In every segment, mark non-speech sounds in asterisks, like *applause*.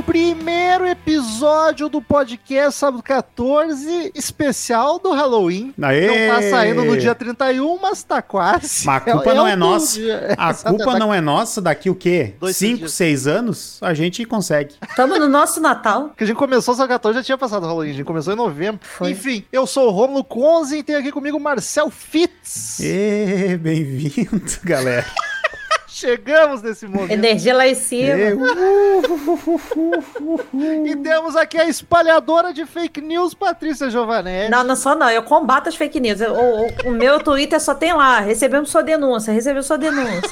O primeiro episódio do podcast Sábado 14, especial do Halloween. Aê! Não tá saindo no dia 31, mas tá quase. Mas a *laughs* culpa não o é do nossa. dia. A Exato, *laughs* culpa tá- não é nossa, daqui o quê? Dois, Cinco, três dias. seis anos, a gente consegue. Estamos no nosso Natal. Que a gente começou só 14, já tinha passado o Halloween, a gente começou em novembro. Foi. Enfim, eu sou o Romulo Conze e tem aqui comigo o Marcel Fitz. Ê, bem-vindo, *laughs* galera. Chegamos nesse momento. Energia lá em cima. Ê, E temos aqui a espalhadora de fake news, Patrícia Giovanetti. Não, não sou não. Eu combato as fake news. Eu- o, o- o meu Twitter só tem lá. Recebemos sua denúncia. Recebeu sua denúncia.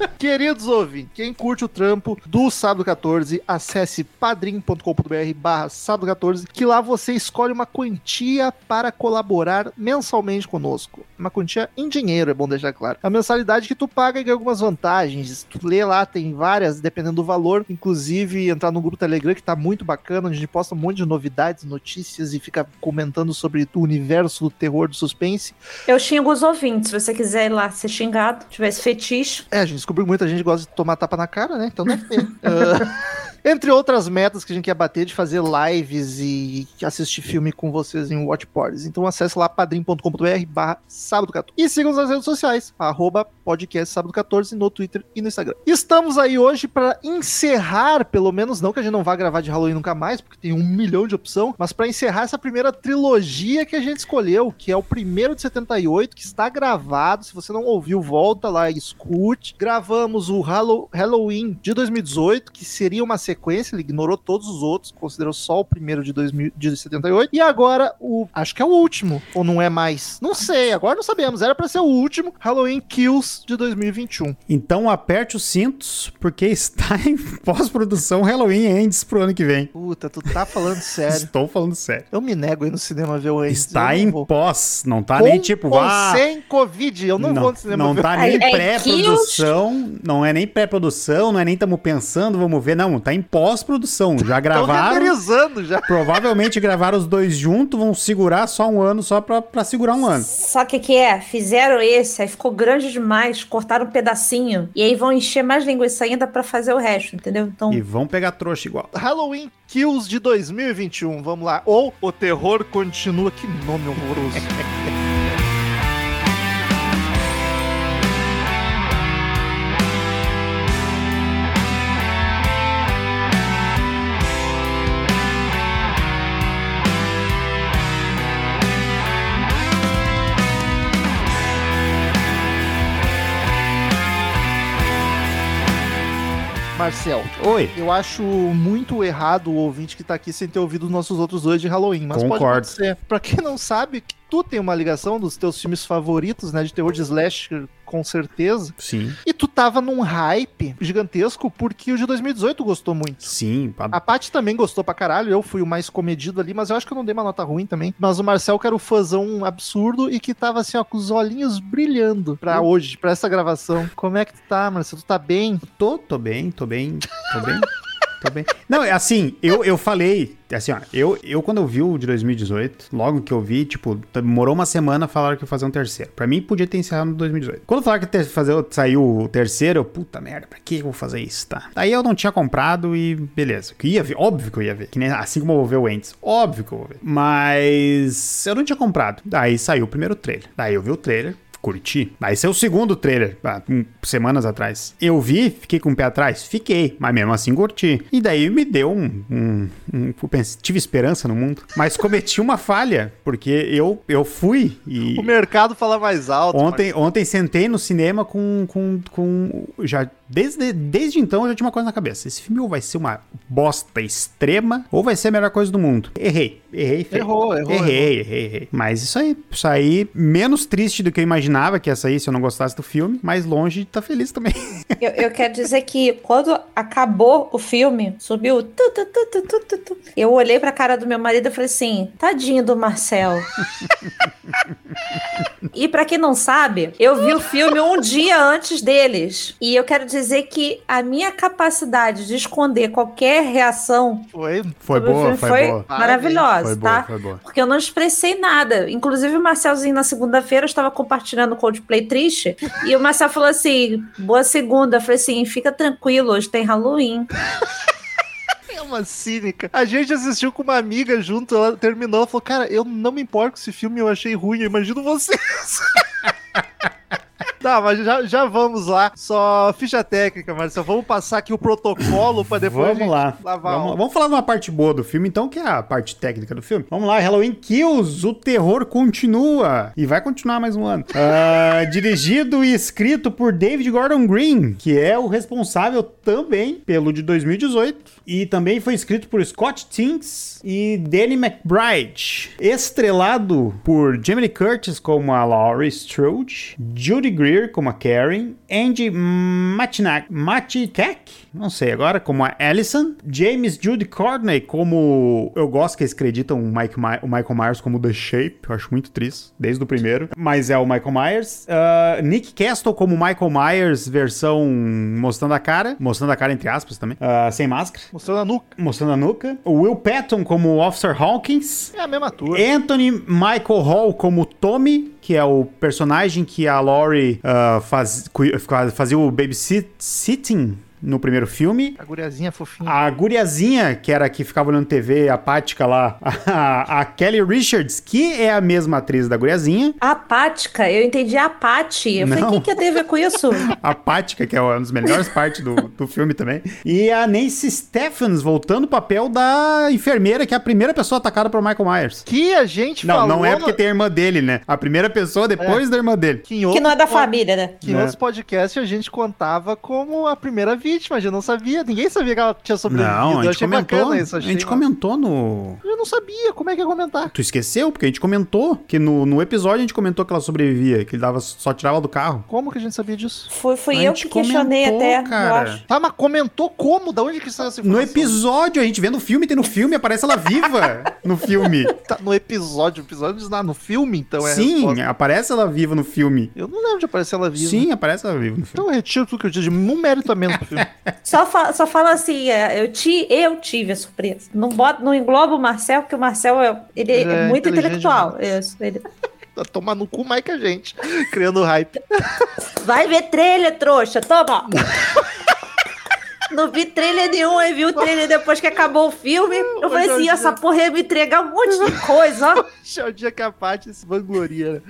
*laughs* Queridos ouvintes, quem curte o trampo do Sábado 14, acesse padrim.com.br barra sábado 14, que lá você escolhe uma quantia para colaborar mensalmente conosco. Uma quantia em dinheiro, é bom deixar claro. A mensalidade que tu paga e ganha algumas vantagens. Tu lê lá, tem várias, dependendo do valor. Inclusive, entrar no grupo Telegram, que tá muito bacana, onde a gente posta um monte de novidades, notícias e fica comentando sobre o universo do terror, do suspense. Eu xingo os ouvintes. Se você quiser ir lá ser xingado, tivesse fetiche. É, a gente descobriu muita gente gosta de tomar tapa na cara, né? Então deve ter. *laughs* Ah, entre outras metas que a gente quer bater de fazer lives e assistir filme com vocês em watch parties. Então acesse lá padrim.com.br barra sábado 14. E sigam nas redes sociais, arroba podcast sábado 14 no Twitter e no Instagram. Estamos aí hoje para encerrar, pelo menos não que a gente não vá gravar de Halloween nunca mais, porque tem um milhão de opção, mas para encerrar essa primeira trilogia que a gente escolheu, que é o primeiro de 78, que está gravado. Se você não ouviu, volta lá e escute. Gravamos o Hallow- Halloween de 2018, que seria uma sequência, ele ignorou todos os outros, considerou só o primeiro de, 2000, de 78. E agora o. Acho que é o último, ou não é mais? Não sei, agora não sabemos. Era para ser o último Halloween Kills de 2021. Então aperte os cintos, porque está *laughs* em pós-produção Halloween Ends pro ano que vem. Puta, tu tá falando sério. *laughs* Estou falando sério. Eu me nego aí no cinema ver o Ends. Está não em vou. pós, não tá Com nem tipo, ou ah, sem Covid, eu não, vou no cinema não ver. tá É- nem é pré-produção, não é nem pré-produção, não é nem estamos pensando, vamos ver, não, tá em pós-produção, já Estão gravaram, renderizando já. provavelmente gravaram os dois juntos, vão segurar só um ano, só pra, pra segurar um ano. Só que que é? Fizeram esse, aí ficou grande demais, cortaram um pedacinho. E aí vão encher mais linguiça ainda pra fazer o resto, entendeu? Então, E vão pegar trouxa igual. Halloween Kills de 2021, vamos lá. Ou O Terror Continua, que nome horroroso. *laughs* Marcel, Oi. eu acho muito errado o ouvinte que tá aqui sem ter ouvido os nossos outros dois de Halloween, mas pode Concordo. acontecer. Pra quem não sabe, tu tem uma ligação dos teus filmes favoritos, né, de terror de slasher, com certeza. Sim, E tu tava num hype gigantesco porque o de 2018 gostou muito. sim. a- A Paty também gostou pra caralho, eu fui o mais comedido ali, mas eu acho que eu não dei uma nota ruim também. Mas o Marcel, que era o fãzão absurdo e que tava assim, ó, com os olhinhos brilhando pra hoje, pra essa gravação. Como é que tu tá, Marcel? Tu tá bem? Tô, tô bem, tô bem, tô bem. *laughs* Tô bem. Não, é assim, eu, eu falei, assim, ó, eu, eu quando eu vi o de 2018, logo que eu vi, tipo, demorou uma semana, falaram que ia fazer um terceiro. Pra mim, podia ter encerrado no 2018. Quando falaram que ia fazer, saiu o terceiro, eu, puta merda, pra que eu vou fazer isso, tá? Aí eu não tinha comprado e beleza. Que ia ver, óbvio que eu ia ver. Que nem, assim como eu vou ver o Ends, óbvio que eu vou ver. Mas eu não tinha comprado. Daí saiu o primeiro trailer. Daí eu vi o trailer, curti. Aí esse é o segundo trailer, há, um, semanas atrás. Eu vi, fiquei com o pé atrás? Fiquei, mas mesmo assim curti. E daí me deu um. um, um tive esperança no mundo, mas cometi uma falha, porque eu, eu fui e. O mercado fala mais alto. Ontem, ontem sentei no cinema com. com, com já desde, desde então eu já tinha uma coisa na cabeça. Esse filme ou vai ser uma bosta extrema, ou vai ser a melhor coisa do mundo. Errei. Errei, feio. Errou, errou. Errei, errou. errei, errei. Mas isso aí, isso aí, menos triste do que eu imaginava que ia sair se eu não gostasse do filme, mais longe de tá feliz também. *laughs* Eu, eu quero dizer que quando acabou o filme, subiu. Tu, tu, tu, eu olhei pra cara do meu marido e falei assim: tadinho do Marcel. *laughs* e pra quem não sabe, eu vi o filme um dia antes deles. E eu quero dizer que a minha capacidade de esconder qualquer reação Foi. Foi boa, foi, foi boa. maravilhosa, Foi tá? boa, foi boa. Porque eu não expressei nada. Inclusive, o Marcelzinho, na segunda-feira, eu estava compartilhando o Coldplay triste. e o Marcel falou assim: boa segunda. Eu falei assim: fica tranquilo, hoje tem Halloween. É uma cínica. A gente assistiu com uma amiga junto, ela terminou, falou, cara, eu não me importo com esse filme, eu achei ruim, eu imagino vocês. *laughs* Tá, mas já, já vamos lá. Só ficha técnica, Marcelo. Vamos passar aqui o protocolo pra depois Vamos lá. lavar Vamos, vamos falar de uma parte boa do filme, então, que é a parte técnica do filme. Vamos lá, Halloween Kills, o terror continua. E vai continuar mais um ano. Ah, *laughs* dirigido e escrito por David Gordon Green, que é o responsável também pelo de 2018. E também foi escrito por Scott Tinks e Danny McBride. Estrelado por Jamie Curtis como a Laurie Strode, Judy Greer como a Karen, Andy Matinak, Matikak, não sei agora, como a Allison, James Judy Courtney como... Eu gosto que eles acreditam o, Mike o Michael Myers como The Shape, eu acho muito triste, desde o primeiro, mas é o Michael Myers. Ah, Nick Castle como Michael Myers, versão mostrando a cara, mostrando a cara entre aspas também, ah, sem máscara. Mostrando a nuca. Mostrando a nuca. O Will Patton como Officer Hawkins. É a mesma turma. Anthony Michael Hall como Tommy, que é o personagem que a Laurie ah, faz, fazia o babysitting no primeiro filme. A guriazinha fofinha. A guriazinha, que era a que ficava olhando TV, apática lá, *laughs* a, a Kelly Richards, que é a mesma atriz da guriazinha. Apática, eu entendi apate. Eu falei, Não. o que, que tem a ver com isso? *laughs* apática, que é uma das melhores partes do, do filme também. E a Nancy Stephens voltando o papel da enfermeira, que é a primeira pessoa atacada por Michael Myers. Que a gente Não, falou... não é porque tem a irmã dele, né? A primeira pessoa depois da irmã dele. Que, que não é da família, né? Que em Né? outros podcasts a gente contava como a primeira vítima, a gente não sabia, ninguém sabia que ela tinha sobrevivido. Não, a eu gente achei comentou. bacana isso, A gente comentou no. Eu não sabia, como é que ia comentar? Tu esqueceu? Porque a gente comentou que no, no episódio a gente comentou que ela sobrevivia, que ele dava, só tirava do carro. Como que a gente sabia disso? Fui A eu que questionei até, eu cara. acho. Tá, mas comentou como? Da onde que saiu essa No episódio, a gente vendo o filme, tem no filme, aparece ela viva *laughs* no filme. Tá, no episódio, o episódio diz nada, no filme, então é Sim, aparece ela viva no filme. Eu não lembro de aparecer ela viva. Sim, aparece ela viva no filme. Então eu retiro tudo que eu disse, de um mérito a menos pro *laughs* filme. Só, fa só fala assim, é, eu, ti, eu tive a surpresa. Não, bota, não engloba o Marcel, porque o Marcel é, ele é, é muito intelectual. Isso, ele- *laughs* Tá tomar no cu mais que a gente, *laughs* criando hype. Vai ver trailer, trouxa, toma! *laughs* Não vi trailer nenhum, aí vi o trailer depois que acabou o filme. Eu falei assim, essa porra ia me entregar um monte de coisa, ó. Esse é o dia que a Paty se vangloria, né?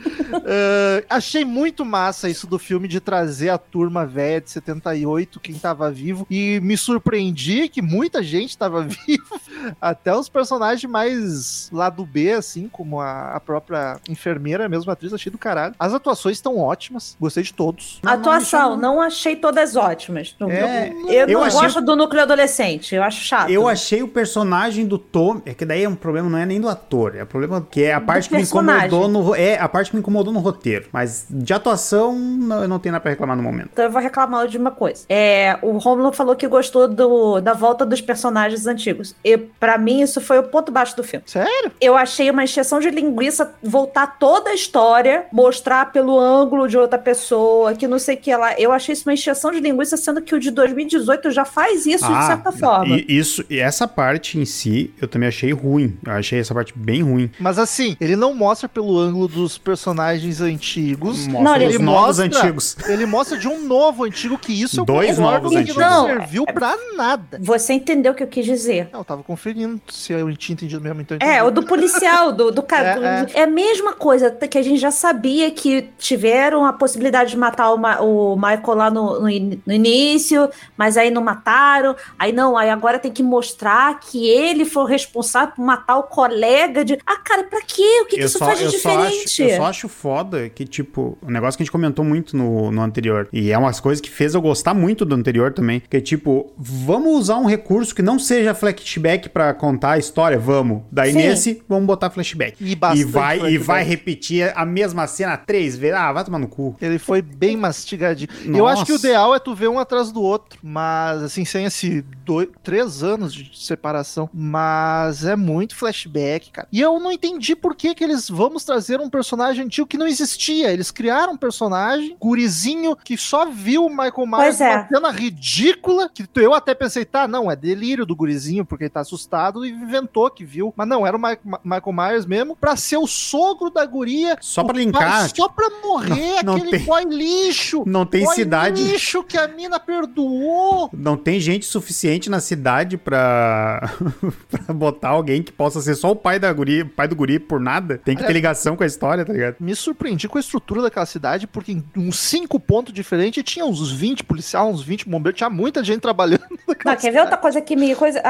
Ah, achei muito massa isso do filme de trazer a turma velha de 78, quem tava vivo, e me surpreendi que muita gente tava *laughs* vivo, até os personagens mais lá do B, assim, como a, a própria enfermeira, a mesma atriz, achei do caralho. As atuações estão ótimas, gostei de todos. A atuação, não achei todas ótimas. É, eu eu não achei- gosto do núcleo adolescente, eu acho chato. Eu achei o personagem do Tom. É que daí é um problema, não é nem do ator. É o problema que é a parte que me incomodou personagem. no. É a parte que me incomodou no roteiro. Mas de atuação, não, eu não tenho nada pra reclamar no momento. Então eu vou reclamar de uma coisa. É, o Romulo falou que gostou do, da volta dos personagens antigos. E para mim isso foi o ponto baixo do filme. Sério? Eu achei uma encheção de linguiça voltar toda a história, mostrar pelo ângulo de outra pessoa, que não sei o que lá. Eu achei isso uma encheção de linguiça, sendo que o de 2018 já faz isso de certa forma. Ah, E, isso, e essa parte em si, eu também achei ruim. Eu achei essa parte bem ruim. Mas assim, ele não mostra pelo ângulo dos personagens antigos. Mostra Não, ele novos mostra- antigos. Ele mostra de um novo antigo que isso eu Dois concordo novos que antigos. não Não, serviu pra nada. Você entendeu o que eu quis dizer. Não, eu tava conferindo se eu tinha entendido mesmo. Então eu É, entendi. o do policial, do, do cara. É, do- É, a mesma coisa que a gente já sabia que tiveram a possibilidade de matar o, Ma- o Michael lá no, no in- no início, mas aí não mataram. Aí não, aí agora tem que mostrar que ele foi o responsável por matar o colega de. Ah, cara, pra quê? O que, que isso faz de eu só acho, diferente? eu só acho foda que, tipo, o negócio que a gente comentou muito no, no anterior. E é umas coisas que fez eu gostar muito do anterior também. Que é tipo, vamos usar um recurso que não seja flashback pra contar a história, vamos. Daí Sim. nesse, vamos botar flashback. E E vai, e vai repetir a mesma cena três vezes. Ah, vai tomar no cu. Ele foi bem mastigadinho. Eu Nossa. acho que o ideal é tu ver um atrás do outro, mas assim, sem esse dois, três anos de separação. Mas é muito flashback, cara. E eu não entendi por que, que eles vamos trazer um personagem antigo que não existia. Eles criaram um personagem, gurizinho, que só viu o Michael Myers Pois é. uma cena ridícula, que eu até pensei, tá, não, é delírio do gurizinho, porque ele tá assustado e inventou que viu. Mas não, era o Ma- Ma- Michael Myers mesmo, pra ser o sogro da guria. Só pra linkar, pai- Só pra morrer, Não- não aquele tem- boy lixo. Não tem Boy cidade. lixo que a mina perdoou. Não tem gente suficiente na cidade pra, *laughs* pra botar alguém que possa ser só o pai da guri, pai do guri por nada. Tem que ter ligação com a história, tá ligado? Me surpreendi com a estrutura daquela cidade, porque em uns cinco pontos diferentes tinha uns 20 policiais, uns 20 bombeiros, tinha muita gente trabalhando. *laughs* naquela Não, quer ver outra coisa que me. Coisa,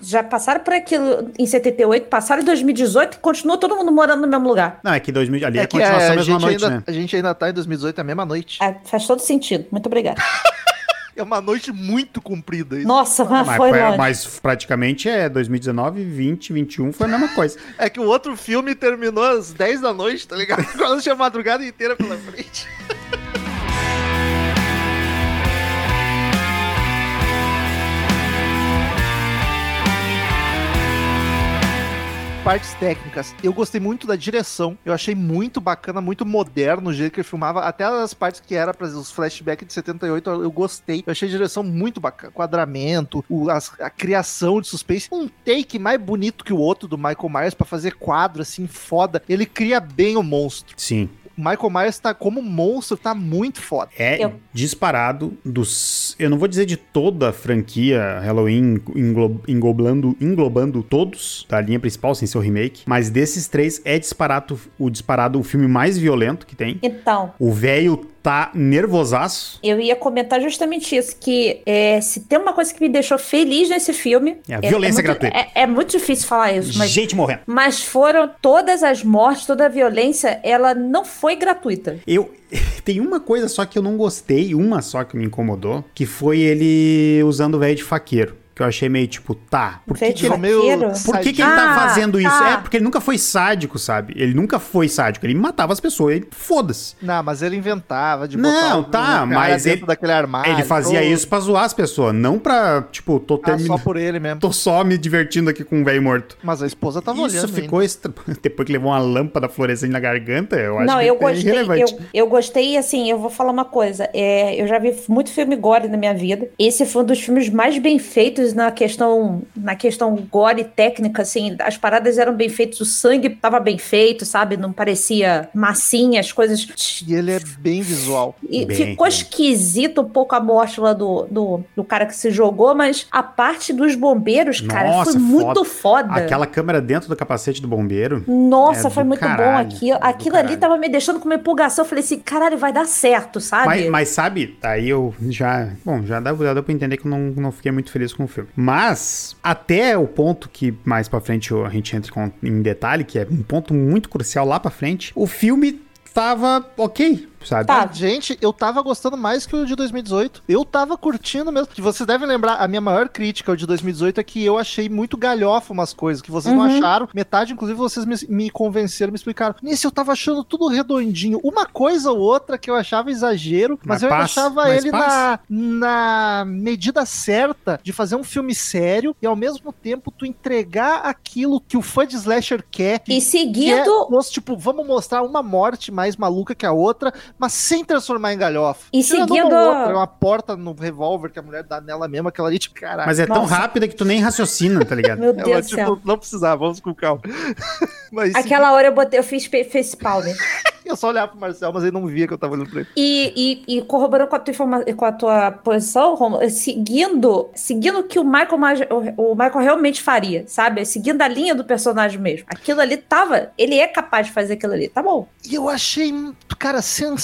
já passaram por aquilo em 78, passaram em 2018 e continua todo mundo morando no mesmo lugar. Não, é que 2000, ali é, É que continuação a, mesma gente noite, ainda, né? a gente ainda tá em 2018, é a mesma noite. É, faz todo sentido. Muito obrigada. *laughs* É uma noite muito comprida. Isso. Nossa, mas Mas, foi foi- mas praticamente é 2019, 20, 21, foi a mesma coisa. É que o outro filme terminou às 10 da noite, tá ligado? *laughs* Quase tinha a madrugada inteira pela frente. *laughs* Partes técnicas. Eu gostei muito da direção. Eu achei muito bacana, muito moderno o jeito que ele filmava. Até as partes que era para os flashbacks de 78, eu gostei. Eu achei a direção muito bacana. Quadramento, o- as- a criação de suspense. Um take mais bonito que o outro do Michael Myers pra fazer quadro assim, foda. Ele cria bem o monstro. Sim. O Michael Myers tá como monstro, tá muito foda. É Eu- disparado dos. Eu não vou dizer de toda a franquia Halloween englo- englobando, englobando todos da linha principal, sem ser o remake. Mas desses três é disparado o disparado o filme mais violento que tem. Então, O velho tá nervosaço. eu ia comentar justamente isso, que é, se tem uma coisa que me deixou feliz nesse filme... É a violência muito, gratuita. É, é muito difícil falar isso, mas... Gente morrendo. Mas foram todas as mortes, toda a violência, ela não foi gratuita. Eu. *laughs* Tem uma coisa só que eu não gostei, uma só que me incomodou, que foi ele usando o velho de faqueiro. Que eu achei meio tipo, tá. Por que, Velho que de ele, faqueiro? por que, que ele tá Ah, fazendo isso? tá. É, porque ele nunca foi sádico, sabe? Ele nunca foi sádico. Ele matava as pessoas. Ele, foda-se. Não, mas ele inventava de Não, tá, mas dentro ele- daquele armário. ele fazia todo. isso pra zoar as pessoas, não pra, tipo, tô Ah, terminando. só por ele mesmo. *laughs* Tô só me divertindo aqui com um velho morto. Mas a esposa tava Isso olhando. ficou. estra- *laughs* Depois que levou uma lâmpada fluorescente na garganta, eu acho não, que eu é gostei. irrelevante. Eu, eu gostei, assim, eu vou falar uma coisa. É, eu já vi muito filme gore na minha vida. Esse foi um dos filmes mais bem feitos na questão, na questão gore técnica, assim. As paradas eram bem feitas, o sangue tava bem feito, sabe? Não parecia massinha, as coisas. E ele é bem visual. E Bem, ficou bem. esquisito um pouco a morte lá do, do, do cara que se jogou, mas a parte dos bombeiros, cara, Nossa, foi muito foda. Aquela câmera dentro do capacete do bombeiro. Nossa, É foi muito caralho, bom aquilo. do Aquilo ali tava me deixando com uma empolgação. Eu falei assim, caralho, vai dar certo, sabe? Mas, mas sabe, aí eu já. Bom, já dá, já dá pra entender que eu não, não fiquei muito feliz com o filme. Mas, até o ponto que mais pra frente a gente entra em detalhe, que é um ponto muito crucial lá pra frente, o filme tava ok, sabe? Tá. Gente, eu tava gostando mais que o de 2018. Eu tava curtindo mesmo. Que vocês devem lembrar, a minha maior crítica ao de 2018 é que eu achei muito galhofa umas coisas que vocês não Uhum. acharam. Metade, inclusive, vocês me, me convenceram, me explicaram. Nesse eu tava achando tudo redondinho. Uma coisa ou outra que eu achava exagero, mas, Mas eu passa, achava mas ele na, passa. na medida certa de fazer um filme sério e ao mesmo tempo tu entregar aquilo que o fã de slasher quer. E Que é, seguindo. moço, tipo, vamos mostrar uma morte mais maluca que a outra, mas sem transformar em galhofa. E Tirando seguindo- Uma, ou outra, uma porta no revólver que a mulher dá nela mesma, aquela ali, tipo, caralho. Mas é tão Nossa. rápida que tu nem raciocina, tá ligado? *laughs* Meu Ela, Deus do tipo, céu. não precisava, vamos com calma. *laughs* Mas Aquela hora eu botei, eu fiz face palmer. *laughs* Eu só olhava pro Marcel, mas ele não via que eu tava olhando pra ele. E, e, e corroborando com a tua, informa com a tua posição, Romulo, seguindo, seguindo o que o Michael, o, o Michael realmente faria, sabe? Seguindo a linha do personagem mesmo. Aquilo ali tava. Ele é capaz de fazer aquilo ali, tá bom. E eu achei, cara, sensacional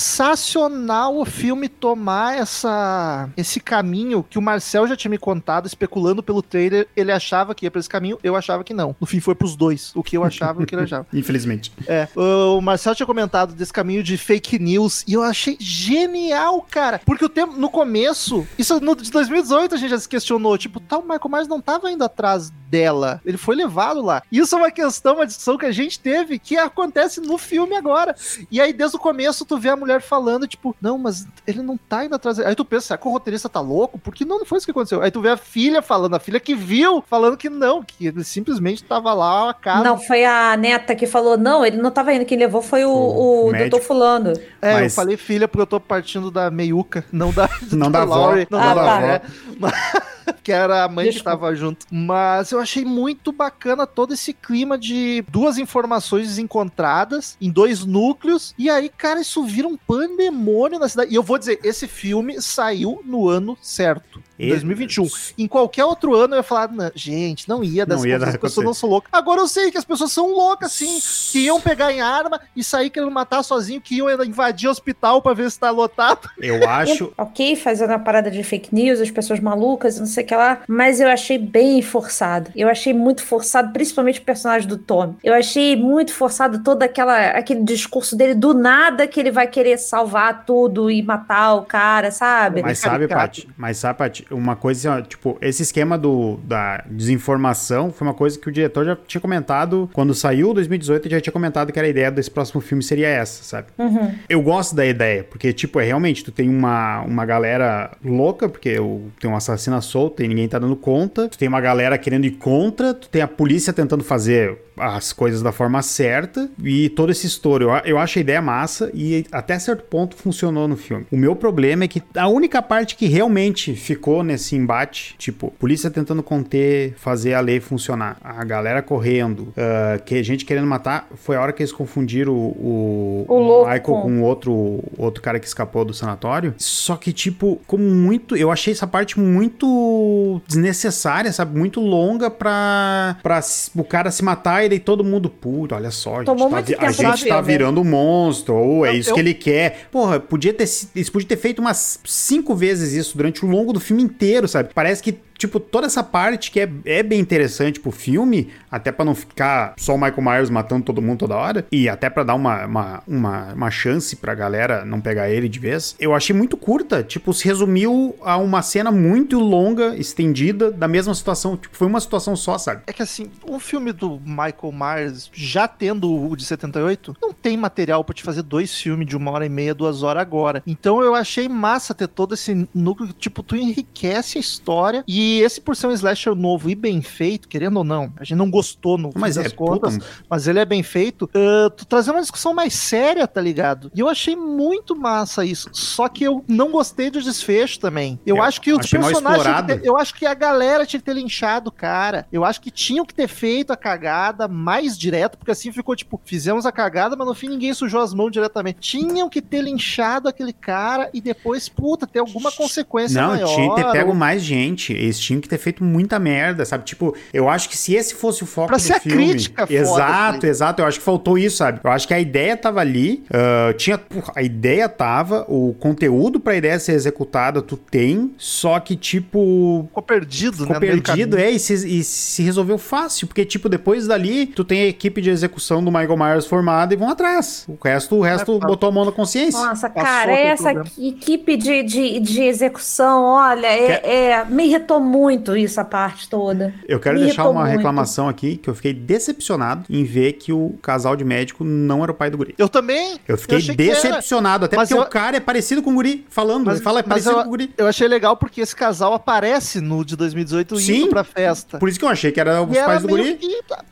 o filme tomar essa, esse caminho que o Marcel já tinha me contado, especulando pelo trailer. Ele achava que ia pra esse caminho, eu achava que não. No fim foi pros dois. O que eu achava e o que ele *laughs* achava. Infelizmente. É. O Marcel tinha comentado desse caminho de fake news e eu achei genial, cara. Porque o tempo, no começo, isso no, de 2018 a gente já se questionou, tipo, tal, tá, Michael Myers não tava indo atrás dela. Ele foi levado lá. Isso é uma questão, uma discussão que a gente teve que acontece no filme agora. E aí, desde o começo, tu vê a mulher falando, tipo, não, mas ele não tá indo atrás. Aí tu pensa, será que o roteirista tá louco? Porque não, não foi isso que aconteceu. Aí tu vê a filha falando, a filha que viu, falando que não, que ele simplesmente tava lá a casa. Não, foi a neta que falou, não, ele não tava iendo, quem levou foi o, o, o doutor fulano. É, mas... eu falei filha porque eu tô partindo da meiuca, não da, não *laughs* da, da Laurie, não ah, da tá. avó. *laughs* Mas... *laughs* que era a mãe Desculpa. que tava junto. Mas eu achei muito bacana todo esse clima de duas informações desencontradas em dois núcleos. E aí, cara, isso vira um pandemônio na cidade. E eu vou dizer, esse filme saiu no ano certo. Em 2021. Em qualquer outro ano eu ia falar, não, gente, não ia das não ia as pessoas não são loucas. Agora eu sei que as pessoas são loucas, assim, que iam pegar em arma e sair querendo matar sozinho, que iam invadir o hospital pra ver se tá lotado. Eu *laughs* acho. ok, fazendo a parada de fake news, as pessoas malucas, não sei o que lá, mas eu achei bem forçado. Eu achei muito forçado, principalmente o personagem do Tommy. Eu achei muito forçado todo aquela, aquele discurso dele do nada que ele vai querer salvar tudo e matar o cara, sabe? Mas sabe, Paty, mas sabe, Paty, uma coisa, tipo, esse esquema do, da desinformação foi uma coisa que o diretor já tinha comentado quando saiu 2018, ele já tinha comentado que era a ideia desse próximo filme seria essa, sabe? Uhum. Eu gosto da ideia, porque, tipo, é realmente, tu tem uma, uma galera louca, porque tem um assassino solto e ninguém tá dando conta, tu tem uma galera querendo ir contra, tu tem a polícia tentando fazer as coisas da forma certa e todo esse estouro. Eu, eu acho a ideia massa e até certo ponto funcionou no filme. O meu problema é que a única parte que realmente ficou nesse embate, tipo, polícia tentando conter, fazer a lei funcionar, a galera correndo, uh, que a gente querendo matar, foi a hora que eles confundiram o, o, o Michael com outro, outro cara que escapou do sanatório. Só que, tipo, como muito. Eu achei essa parte muito desnecessária, sabe? Muito longa pra, pra o cara se matar e daí todo mundo, puto, olha só, a gente tá, a gente tá virando um monstro, ou é eu, isso eu... que ele quer. Porra, podia ter, eles podiam ter feito umas cinco vezes isso durante o longo do filme inteiro, sabe? Parece que tipo, toda essa parte que é, é bem interessante pro filme, até para não ficar só o Michael Myers matando todo mundo toda hora, e até para dar uma, uma, uma, uma, chance pra galera não pegar ele de vez, eu achei muito curta. Tipo, se resumiu a uma cena muito longa, estendida, da mesma situação. Tipo, foi uma situação só, sabe? É que assim, um filme do Michael Myers, já tendo o de 78, não tem material para te fazer dois filmes de uma hora e meia, duas horas agora. Então eu achei massa ter todo esse núcleo, tipo, tu enriquece a história e e esse, por ser um slasher novo e bem feito, querendo ou não, a gente não gostou no mas das é, contas, puta. mas ele é bem feito, uh, tu trazer uma discussão mais séria, tá ligado? E eu achei muito massa isso. Só que eu não gostei do desfecho também. Eu, eu acho que os personagens. Ter, eu acho que a galera tinha que ter linchado o cara. Eu acho que tinham que ter feito a cagada mais direto, porque assim ficou tipo, fizemos a cagada, mas no fim ninguém sujou as mãos diretamente. Tinham que ter linchado aquele cara e depois, puta, ter alguma consequência não, maior. Não, tinha que ter pego mais gente eles tinham que ter feito muita merda, sabe? Tipo, eu acho que se esse fosse o foco pra do ser filme... a crítica Exato, foda, exato. Eu acho que faltou isso, sabe? Eu acho que a ideia tava ali, uh, tinha... A ideia tava, o conteúdo pra ideia ser executada tu tem, só que, tipo... Ficou perdido, ficou né? perdido, é, e se, e se resolveu fácil, porque, tipo, depois dali, tu tem a equipe de execução do Michael Myers formada e vão atrás. O resto, o resto é, botou a mão na consciência. Nossa, cara, essa equipe de, de, de execução, olha, é, é, me irritou muito isso, a parte toda. Eu quero Me deixar uma muito. reclamação aqui, que eu fiquei decepcionado em ver que o casal de médico não era o pai do guri. Eu também. Eu fiquei eu decepcionado, até mas porque eu... o cara é parecido com o guri, falando, mas, ele fala é parecido eu, com o guri. Eu achei legal porque esse casal aparece no de 2018 Sim, indo pra festa. Por isso que eu achei que era os e pais do guri.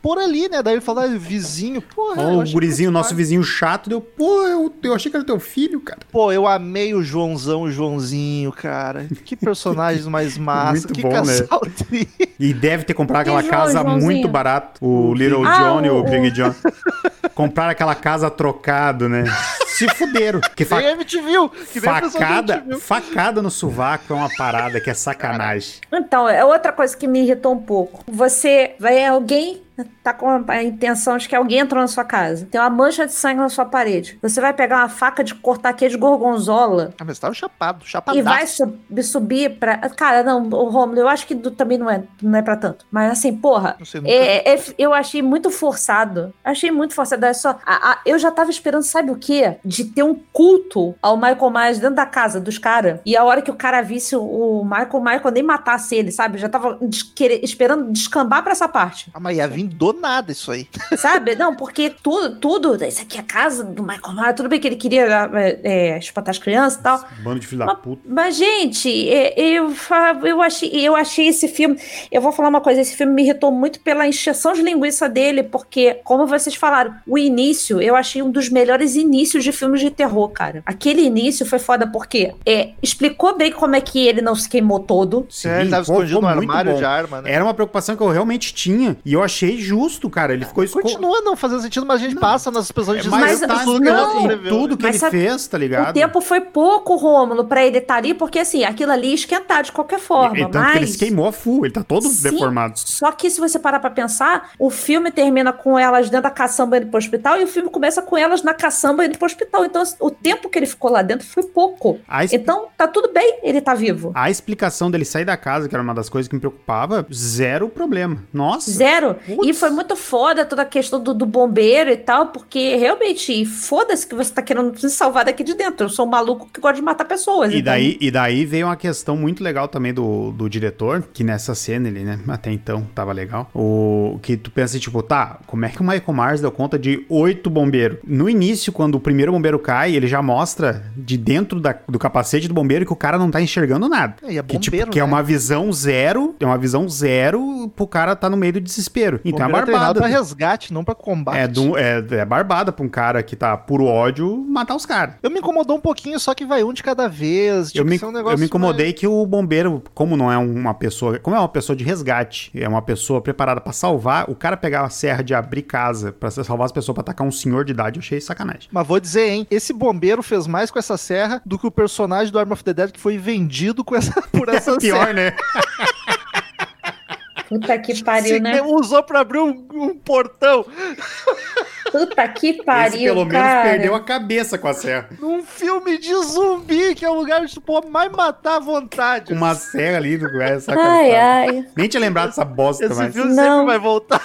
por ali, né? Daí ele falou, ah, vizinho, porra. Oh, o gurizinho, nosso vizinho chato, deu, pô, eu, eu achei que era teu filho, cara. Pô, eu amei o Joãozão, o Joãozinho, cara. Que *laughs* personagens mais massa. Muito que bom, né? E deve ter comprado aquela casa Joãozinho? muito barato. O Little ah, Johnny, o, o Big John. *laughs* Compraram aquela casa trocado, né? se fuderam. Que fa viu. Que facada, viu. facada no sovaco é uma parada que é sacanagem. Então, é outra coisa que me irritou um pouco. Você vai alguém tá com a intenção de que alguém entrou na sua casa. Tem uma mancha de sangue na sua parede. Você vai pegar uma faca de cortar queijo gorgonzola Ah, mas tava chapado, e chapadaço. vai subir, subir pra. Cara, não, o Romulo, eu acho que também não é, não é pra tanto. Mas assim, porra. Sei, nunca- É, é- eu achei muito forçado. Achei muito forçado. É só, a- a- eu já tava esperando, sabe o quê? De ter um culto ao Michael Myers dentro da casa dos caras. E a hora que o cara visse o, o Michael, o Michael nem matasse ele, sabe? Eu já tava des- querer- esperando descambar pra essa parte. Ah, mas ia vir do nada isso aí. *laughs* Sabe? Não, porque tudo, tudo, isso aqui é a casa do Michael Myers. Tudo bem que ele queria é, é, espantar as crianças e tal. Bando de filho da Mas, puta. mas, gente, é, eu, eu, achei, eu achei esse filme. Eu vou falar uma coisa: esse filme me irritou muito pela encheção de linguiça dele, porque, como vocês falaram, o início eu achei um dos melhores inícios de filmes de terror, cara. Aquele início foi foda porque é, explicou bem como é que ele não se queimou todo. Sim, ele tava escondido no armário bom. de arma, né? Era uma preocupação que eu realmente tinha. E eu achei justo, cara. Ele ficou esco- Continua não fazendo sentido, mas a gente passa nas expressões de Mas Mas, tá, tudo que não, ele tudo que Mas ele sabe- fez, tá ligado? O tempo foi pouco, Rômulo, pra ele estar ali, porque assim, aquilo ali ia esquentar de qualquer forma. E, tanto mas... que ele se queimou a full, ele tá todo Sim, deformado. Só que se você parar pra pensar, o filme termina com elas dentro da caçamba indo pro hospital e o filme começa com elas na caçamba indo pro hospital. Então, o tempo que ele ficou lá dentro foi pouco. Es- Então, tá tudo bem, ele tá vivo. a explicação dele sair da casa, que era uma das coisas que me preocupava, zero problema. Nossa. Zero. Putz. E foi muito foda toda a questão do, do bombeiro e tal, porque realmente, foda-se que você tá querendo se salvar daqui de dentro. Eu sou um maluco que gosta de matar pessoas. E então- daí, e daí veio uma questão muito legal também do, do diretor, que nessa cena ele, né, até então tava legal, o que tu pensa, tipo, tá, como é que o Michael Myers deu conta de oito bombeiros? No início, quando o primeiro bombeiro cai, ele já mostra de dentro da- do capacete do bombeiro que o cara não tá enxergando nada. É, e é que, tipo, bombeiro, que é né? uma visão zero, é uma visão zero pro cara tá no meio do desespero. É Bombeiro treinado barbada. pra resgate, não pra combate. É, do- é, é barbada pra um cara que tá puro ódio matar os caras. Eu me incomodou um pouquinho, só que vai um de cada vez. Eu tinha me, ser um negócio eu me incomodei que o bombeiro, como não é uma pessoa, como é uma pessoa de resgate, é uma pessoa preparada pra salvar, o cara pegar a serra de abrir casa pra salvar as pessoas pra atacar um senhor de idade, eu achei sacanagem. Mas vou dizer, hein? Esse bombeiro fez mais com essa serra do que o personagem do Arm of the Dead que foi vendido com essa, *laughs* por essa serra. Pior, né? *laughs* Puta que pariu, Se né? usou pra abrir um, um portão. Puta que Esse pariu, pelo menos cara. perdeu a cabeça com a serra. Num filme de zumbi, que é um lugar que tu pode mais matar à vontade. Com uma serra ali do é, Ai, sacanagem. ai. Nem tinha lembrado dessa bosta, Esse mas... filme Não. sempre vai voltar.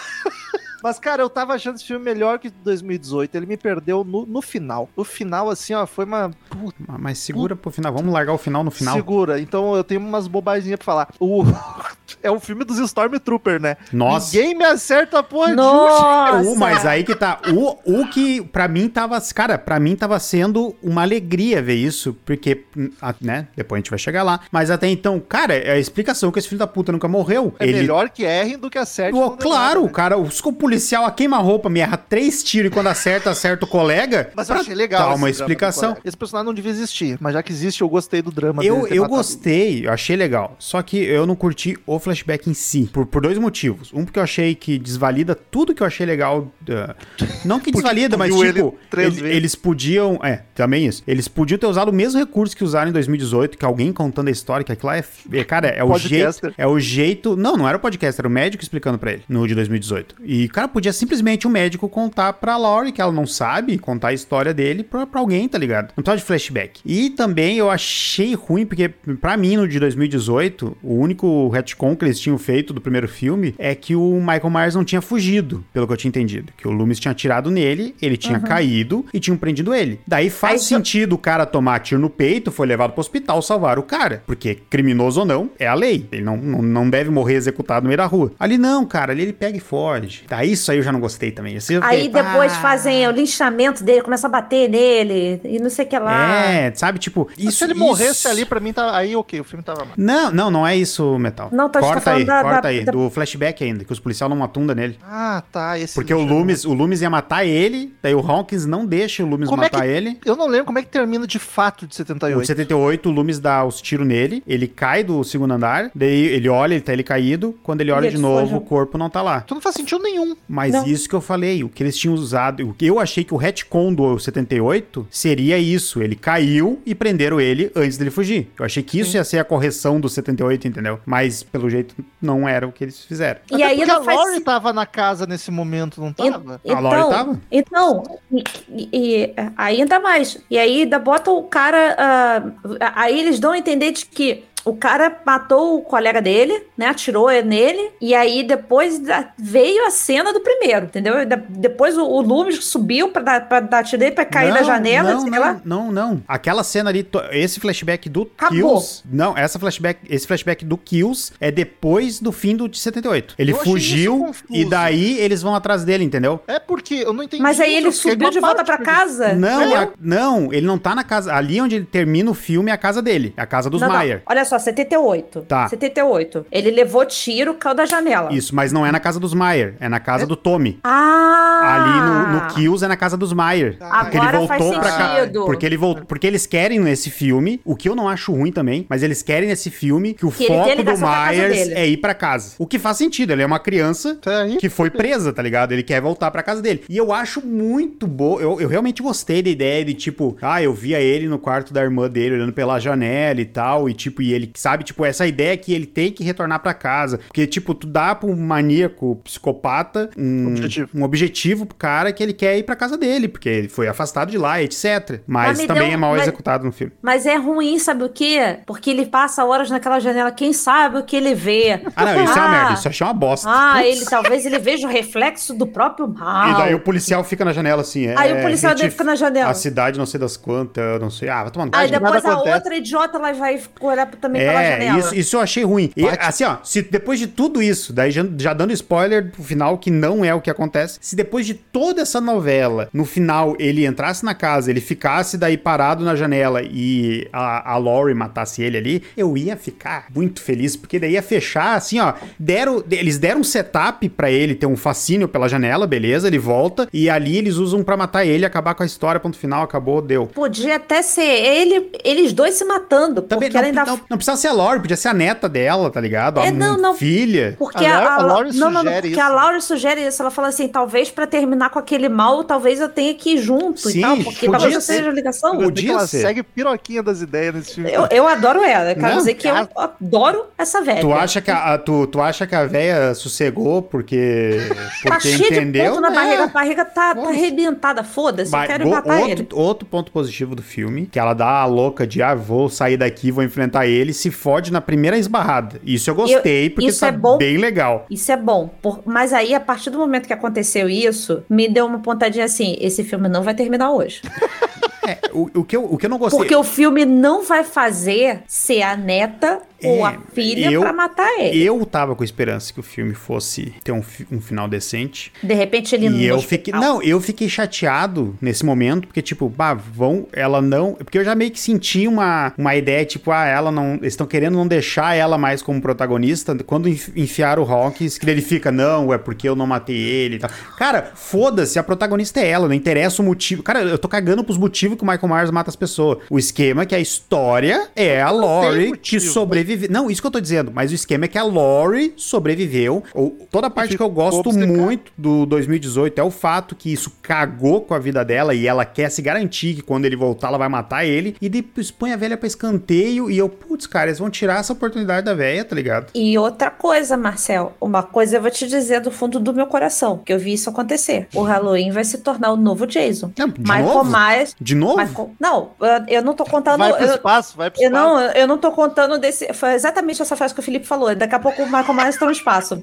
Mas, cara, eu tava achando esse filme melhor que 2018. Ele me perdeu no, no final. No final, assim, ó, foi uma. Puta, Mas segura pro final, vamos largar o final no final. segura. Então eu tenho umas bobaginhas pra falar. O... *laughs* é o filme dos Stormtrooper, né? Nossa. Ninguém me acerta a porra de um. Nossa. O, mas aí que tá. O, o que pra mim tava. Cara, pra mim tava sendo uma alegria ver isso, porque, a- né? Depois a gente vai chegar lá. Mas até então, cara, é a explicação que esse filho da puta nunca morreu. É melhor que errem do que acertem. Deu claro, o né? cara, os o policial a queima-roupa me erra três tiros e quando acerta, acerta o colega. Mas eu achei legal. Esse uma explicação. Esse personagem não devia existir, mas já que existe, eu gostei do drama Eu, dele eu matado- gostei, eu achei legal. Só que eu não curti o flashback em si. Por, por dois motivos. Um, porque eu achei que desvalida tudo que eu achei legal. da- *laughs* Não que desvalida, mas tipo, ele ele- eles podiam. É, também isso. Eles podiam ter usado o mesmo recurso que usaram em 2018, que alguém contando a história, que aquilo lá é. é, Cara, é o Podcaster. jeito. É o jeito. Não, não era o podcast, era o médico explicando pra ele, no de 2018. E cara podia simplesmente o médico contar pra Laurie, que ela não sabe, contar a história dele pra, pra alguém, tá ligado? Não precisa de flashback. E também eu achei ruim, porque pra mim, no de 2018, o único retcon que eles tinham feito do primeiro filme é que o Michael Myers não tinha fugido, pelo que eu tinha entendido. Que o Loomis tinha atirado nele, ele tinha caído e tinham prendido ele. Daí faz Aí sentido o cara tomar tiro no peito, foi levado pro hospital salvar o cara. Porque criminoso ou não, é a lei. Ele não, não, não deve morrer executado no meio da rua. Ali não, cara, ali ele pega e foge. Daí isso aí eu já não gostei também. Aí fiquei, depois "Ah". fazem o linchamento dele, começa a bater nele e não sei o que lá. É, sabe, tipo, Mas isso se ele isso- morresse ali, pra mim, tá... aí ok, o filme tava mal. Não, não, não é isso, Metal. Não, tô corta falando aí, da- corta da- aí. da- Do flashback ainda, que os policiais não matunda nele. Ah, tá. Esse Porque o Loomis, o Loomis ia matar ele, daí o Hawkins não deixa o Loomis Como é matar que- ele. Eu não lembro como é que termina de fato de O 78. 78, o Loomis dá os tiros nele, ele cai do segundo andar, daí ele olha, ele tá ele caído, quando ele olha ele de novo, foge. o corpo não tá lá. Então não faz sentido nenhum. Mas Não. isso que eu falei, o que eles tinham usado, o que eu achei que o retcon do 78 seria isso, ele caiu e prenderam ele antes dele fugir. Eu achei que isso ia ser a correção do 78, entendeu? Mas pelo jeito não era o que eles fizeram. E Até aí porque a faz Laurie tava na casa nesse momento, não tava? E- A Laurie Então, tava? então e, e- ainda mais. E aí ainda bota o cara. ah, aí eles dão a entender de que o cara matou o colega dele, né? Atirou nele. E aí depois veio a cena do primeiro, entendeu? Depois o, o Loomis subiu pra dar, pra dar tiro nele, pra cair da janela, não, sei não, lá. não, não. Aquela cena ali, esse flashback do Acabou. Kills. Não, essa flashback, esse flashback do Kills é depois do fim do de 78. Ele Eu fugiu e daí eles vão atrás dele, entendeu? É porque eu não entendi. Mas aí ele subiu de volta pra perdida. casa. Não, a- não, ele não tá na casa. Ali onde ele termina o filme é a casa dele. É a casa dos Não, não. Maier. Olha só, 78. Tá. 78. Ele levou tiro, caiu da janela. Isso, mas não é na casa dos Maier, é na casa do Tommy. Ah! Ali no, no Kills é na casa dos Maier. Ah, Porque ele Agora faz voltou pra cá. sentido. Porque ele voltou. Porque eles querem nesse filme, o que eu não acho ruim também, mas eles querem nesse filme que o Que ele foco do Myers é ir pra casa. O que faz sentido, ele é uma criança Tá que foi presa, tá ligado? Ele quer voltar pra casa dele. E eu acho muito bom. Eu, eu realmente gostei da ideia de, tipo, ah, eu via ele no quarto da irmã dele, olhando pela janela e tal. E, tipo, e ele, sabe, tipo, essa ideia que ele tem que retornar pra casa. Porque, tipo, tu dá pra um maníaco psicopata um Objetivo. um objetivo pro cara que ele quer ir pra casa dele, porque ele foi afastado de lá, etc. Mas Mas me também deu- é mal mas- executado no filme. Mas é ruim, sabe o quê? Porque ele passa horas naquela janela, quem sabe o que ele vê. Ah, não, isso é uma Ah, merda, isso eu achei uma bosta. Ah, Putz. ele talvez ele veja o reflexo do próprio mal. E daí o policial fica na janela assim. Aí é, o policial dele retif- fica na janela. A cidade, não sei das quantas, eu não sei. Ah, vai cu. Aí depois a acontece. outra idiota lá vai olhar também pela É, janela. isso, isso eu achei ruim. E, assim, ó, se depois de tudo isso, daí já, já dando spoiler pro final, que não é o que acontece, se depois de toda essa novela, no final, ele entrasse na casa, ele ficasse daí parado na janela e a, a Laurie matasse ele ali, eu ia ficar muito feliz, porque daí ia fechar, assim, ó, deram, eles deram um setup pra ele ter um fascínio pela janela, beleza, ele volta, e ali eles usam pra matar ele, acabar com a história, ponto final, acabou, deu. Podia até ser ele, eles dois se matando. Também porque não, ela ainda. não, não precisa ser a Laurie, podia ser a neta dela, tá ligado? É, a não, não. filha. Porque A a, a, a Laurie não, não, não, sugere porque isso. a Laura sugere isso. Ela fala assim: talvez pra terminar com aquele mal, talvez eu tenha que ir junto Sim, e tal. Porque talvez ser. seja a ligação. Eu Podia ela ser. segue piroquinha das ideias nesse filme. Eu, eu adoro ela. Quero Não, dizer que eu cara. adoro essa velha. Tu acha que a, a- tu, tu acha que a véia sossegou porque, *laughs* Tá porque cheio de entendeu? ponto na É. barriga. A barriga tá, tá arrebentada. Foda-se, eu quero matar outro, ele. outro ponto positivo do filme, que ela dá a louca de, ah, vou sair daqui, vou enfrentar ele, se fode na primeira esbarrada. Isso eu gostei, porque isso tá é bom. bem legal. Isso é bom. Por- mas aí, a partir do momento que aconteceu isso, me deu uma pontadinha assim: esse filme não vai terminar hoje. *laughs* É, o, o, que eu, o que eu não gostei... Porque o filme não vai fazer ser a neta ou É, a filha eu- pra matar ele. Eu tava com esperança que o filme fosse ter um, um final decente. De repente ele E no eu fiquei. Não, eu fiquei chateado nesse momento, porque, tipo, bah, vão. Ela não. Porque eu já meio que senti uma, uma ideia, tipo, ah, ela não. Eles estão querendo não deixar ela mais como protagonista. Quando enf- enfiaram o Hawkins, que ele fica, não, é porque eu não matei ele e tal. Cara, foda-se, a protagonista é ela, não interessa o motivo. Cara, eu tô cagando pros motivos que o Michael Myers mata as pessoas. O esquema é que a história é a Laurie que sobreviveu. Não, isso que eu tô dizendo, mas o esquema é que a Laurie sobreviveu. Ou, toda a parte que eu gosto muito do 2018 é o fato que isso cagou com a vida dela e ela quer se garantir que quando ele voltar ela vai matar ele e depois põe a velha pra escanteio e eu, putz, cara, eles vão tirar essa oportunidade da velha, tá ligado? E outra coisa, Marcel, uma coisa eu vou te dizer do fundo do meu coração, que eu vi isso acontecer. O Halloween vai se tornar o novo Jason. Não, de Michael novo? Myers. De novo? Michael- não, eu- eu não tô contando. Vai pro eu- espaço, vai pro Eu espaço. não, eu não tô contando desse. Foi exatamente essa frase que o Felipe falou. Daqui a pouco o Michael Myers tá no espaço.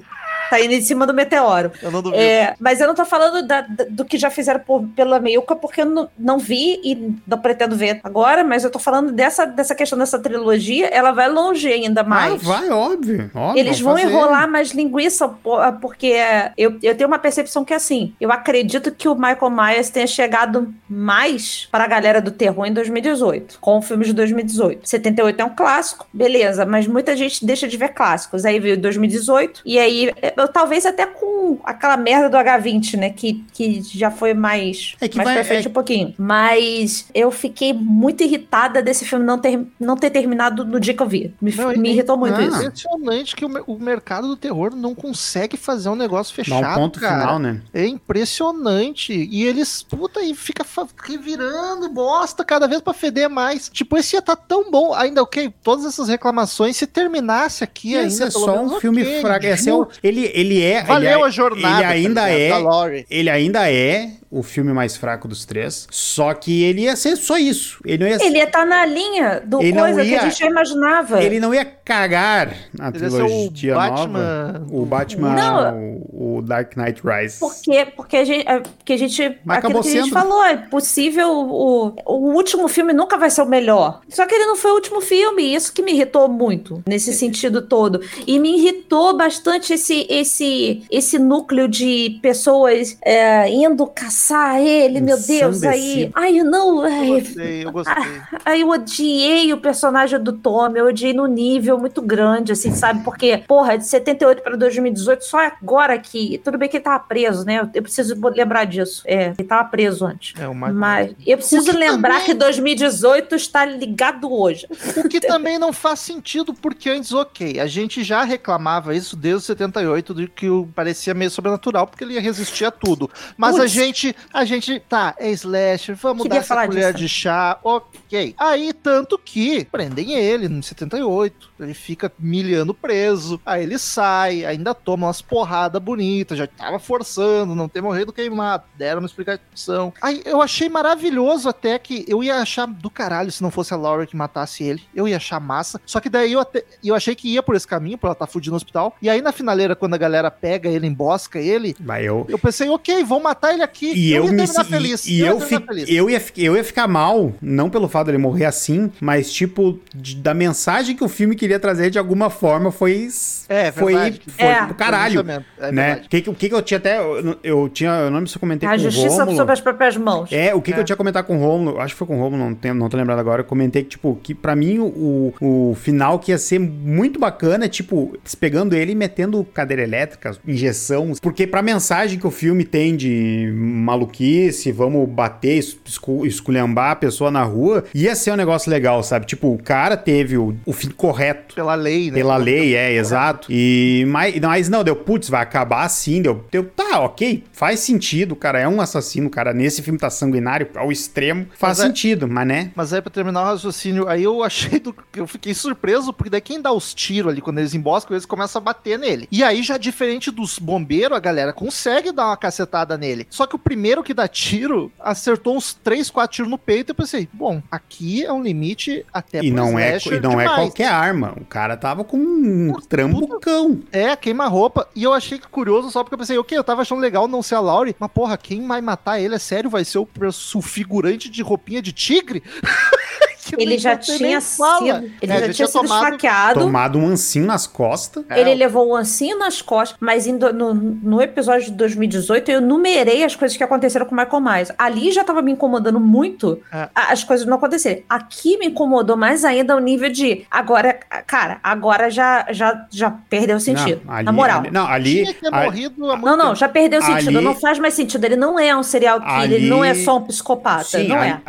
Tá indo em cima do meteoro. Eu não duvido. É, mas eu não tô falando da- do que já fizeram por- pela Meiuca, porque eu não, não vi e não pretendo ver agora, mas eu tô falando dessa, dessa questão dessa trilogia, ela vai longe ainda mais. Ah, vai, óbvio. óbvio Eles vão fazer. enrolar mais linguiça, po- porque é, eu, eu tenho uma percepção que é assim. Eu acredito que o Michael Myers tenha chegado mais para a galera do terror em 2018, com o filme de 2018. 78 é um clássico, beleza, mas muita gente deixa de ver clássicos. Aí veio 2018, e aí, eu, talvez até com aquela merda do H20, né? Que, que já foi mais, É que mais vai- pra frente é- um pouquinho. Mas eu fiquei muito irritada desse filme não ter, não ter terminado no dia que eu vi. Me, Não, me é- irritou muito Ah. isso. impressionante que o, o mercado do terror não consegue fazer um negócio Dá fechado, um ponto cara. final, né? É impressionante. E eles, puta, e fica revirando bosta cada vez pra feder mais. Tipo, esse ia tá tão bom. Ainda, ok, todas essas reclamações, se terminasse aqui Ia ainda, ser pelo só menos, um filme ok, fraco. Ia ser juro. o- ele, ele é. Valeu ele é- a jornada. Ele ainda tá é. Ele ainda é o filme mais fraco dos três. Só que ele ia ser só isso. Ele não ia Ele ia estar na linha do Ele coisa que ia- a gente já imaginava. Ele não ia cagar na Ele trilogia o nova. Batman. O Batman, Não. o, o Dark Knight Rise. Porque, porque a gente, é, porque a gente Mas acabou que a gente sendo. falou, é possível o, o último filme nunca vai ser o melhor. Só que ele não foi o último filme, isso que me irritou muito nesse sentido todo. E me irritou bastante esse esse esse núcleo de pessoas é, indo caçar ele, meu Deus, aí, ai não, Eu ai, gostei, eu gostei. *laughs* Aí eu odiei o personagem do Tommy, eu odiei no nível muito grande, assim, sabe? Porque, porra, de 78 pra 2018, só agora que. Tudo bem que ele tava preso, né? Eu preciso lembrar disso. É, ele tava preso antes. É, o Michael Mas eu preciso que lembrar também- que 2018 está ligado hoje. O que também não faz sentido, porque antes, ok, a gente já reclamava isso desde o 78, de que o parecia meio sobrenatural, porque ele ia resistir a tudo. Mas a Putz. gente, a gente, tá, é slasher, vamos Queria dar essa colher disso. de chá, ok. Aí, tanto que prendem ele no 78, ele fica milhando preso, aí ele sai, ainda toma umas porradas bonitas, já tava forçando, não ter morrido queimado, deram uma explicação. Aí eu achei maravilhoso até que eu ia achar do caralho se não fosse a Laura que matasse ele, eu ia achar massa, só que daí eu, até, eu achei que ia por esse caminho, pra ela tá fugindo no hospital, e aí na finaleira, quando a galera pega ele, embosca ele, Vai, eu, eu pensei, ok, vão matar ele aqui, E eu, ia me feliz, E, e eu, terminar fi- feliz. eu, ia, eu ia ficar mal, não pelo fato dele morrer assim, mas tipo, de- da mensagem que o filme queria trazer de alguma forma foi. É, foi, verdade. foi É. pro caralho. É né? O que, que- o que que eu tinha até. Eu, eu tinha. Eu não lembro se eu comentei A com o justiça Rômulo. sob as próprias mãos. É, o que, que É. eu tinha comentado com o Romulo, acho que foi com o Romulo, não, tenho- não tô lembrado agora, eu comentei que, tipo, que pra mim o, o final que ia ser muito bacana é, tipo, pegando ele e metendo cadeira elétrica, injeção, porque pra mensagem que o filme tem de maluquice, vamos bater, es- escu- esculhambar a pessoa na rua, ia ser um negócio legal, sabe? Tipo, o cara teve o, o fim correto, Pela lei, né? pela lei, é, exato. E mas, mas não, deu, putz, vai acabar assim, deu, deu, tá, ok, faz sentido, o cara é um assassino, o cara nesse filme tá sanguinário ao extremo, faz Mas é- sentido, mas né? Mas aí, pra terminar o raciocínio, aí eu achei do. Eu fiquei surpreso, porque daí quem dá os tiros ali, quando eles emboscam, eles começam a bater nele. E aí, já diferente dos bombeiros, a galera consegue dar uma cacetada nele. Só que o primeiro que dá tiro acertou uns 3, 4 tiros no peito. Eu pensei, bom, aqui é um limite até E não, é, e não é demais. qualquer arma. O cara tava com um trambucão. É, queima-roupa. E eu achei curioso só porque eu pensei, ok, eu tava achando legal não ser a Laurie, mas porra, quem vai matar ele é sério? Vai ser o, o figurante de roupinha de tigre? *laughs* Que Ele já tinha nem sido, fala. ele É, já tinha sido tomado- esfaqueado. Tomado um ancinho nas costas. É, Ele levou um ancinho nas costas, mas indo no, no episódio de 2018 eu numerei as coisas que aconteceram com o Michael Myers. Ali já tava me incomodando muito É. as coisas não acontecerem. Aqui me incomodou mais ainda ao nível de agora, cara, agora já já, já perdeu o sentido. Não, ali, na moral. ali- não, ali. Tinha que ter a- morrido há muito Não, não, tempo. já perdeu o sentido. Ali- Não faz mais sentido. Ele não é um serial killer, Ali- ele não é só um psicopata. Sim, não é.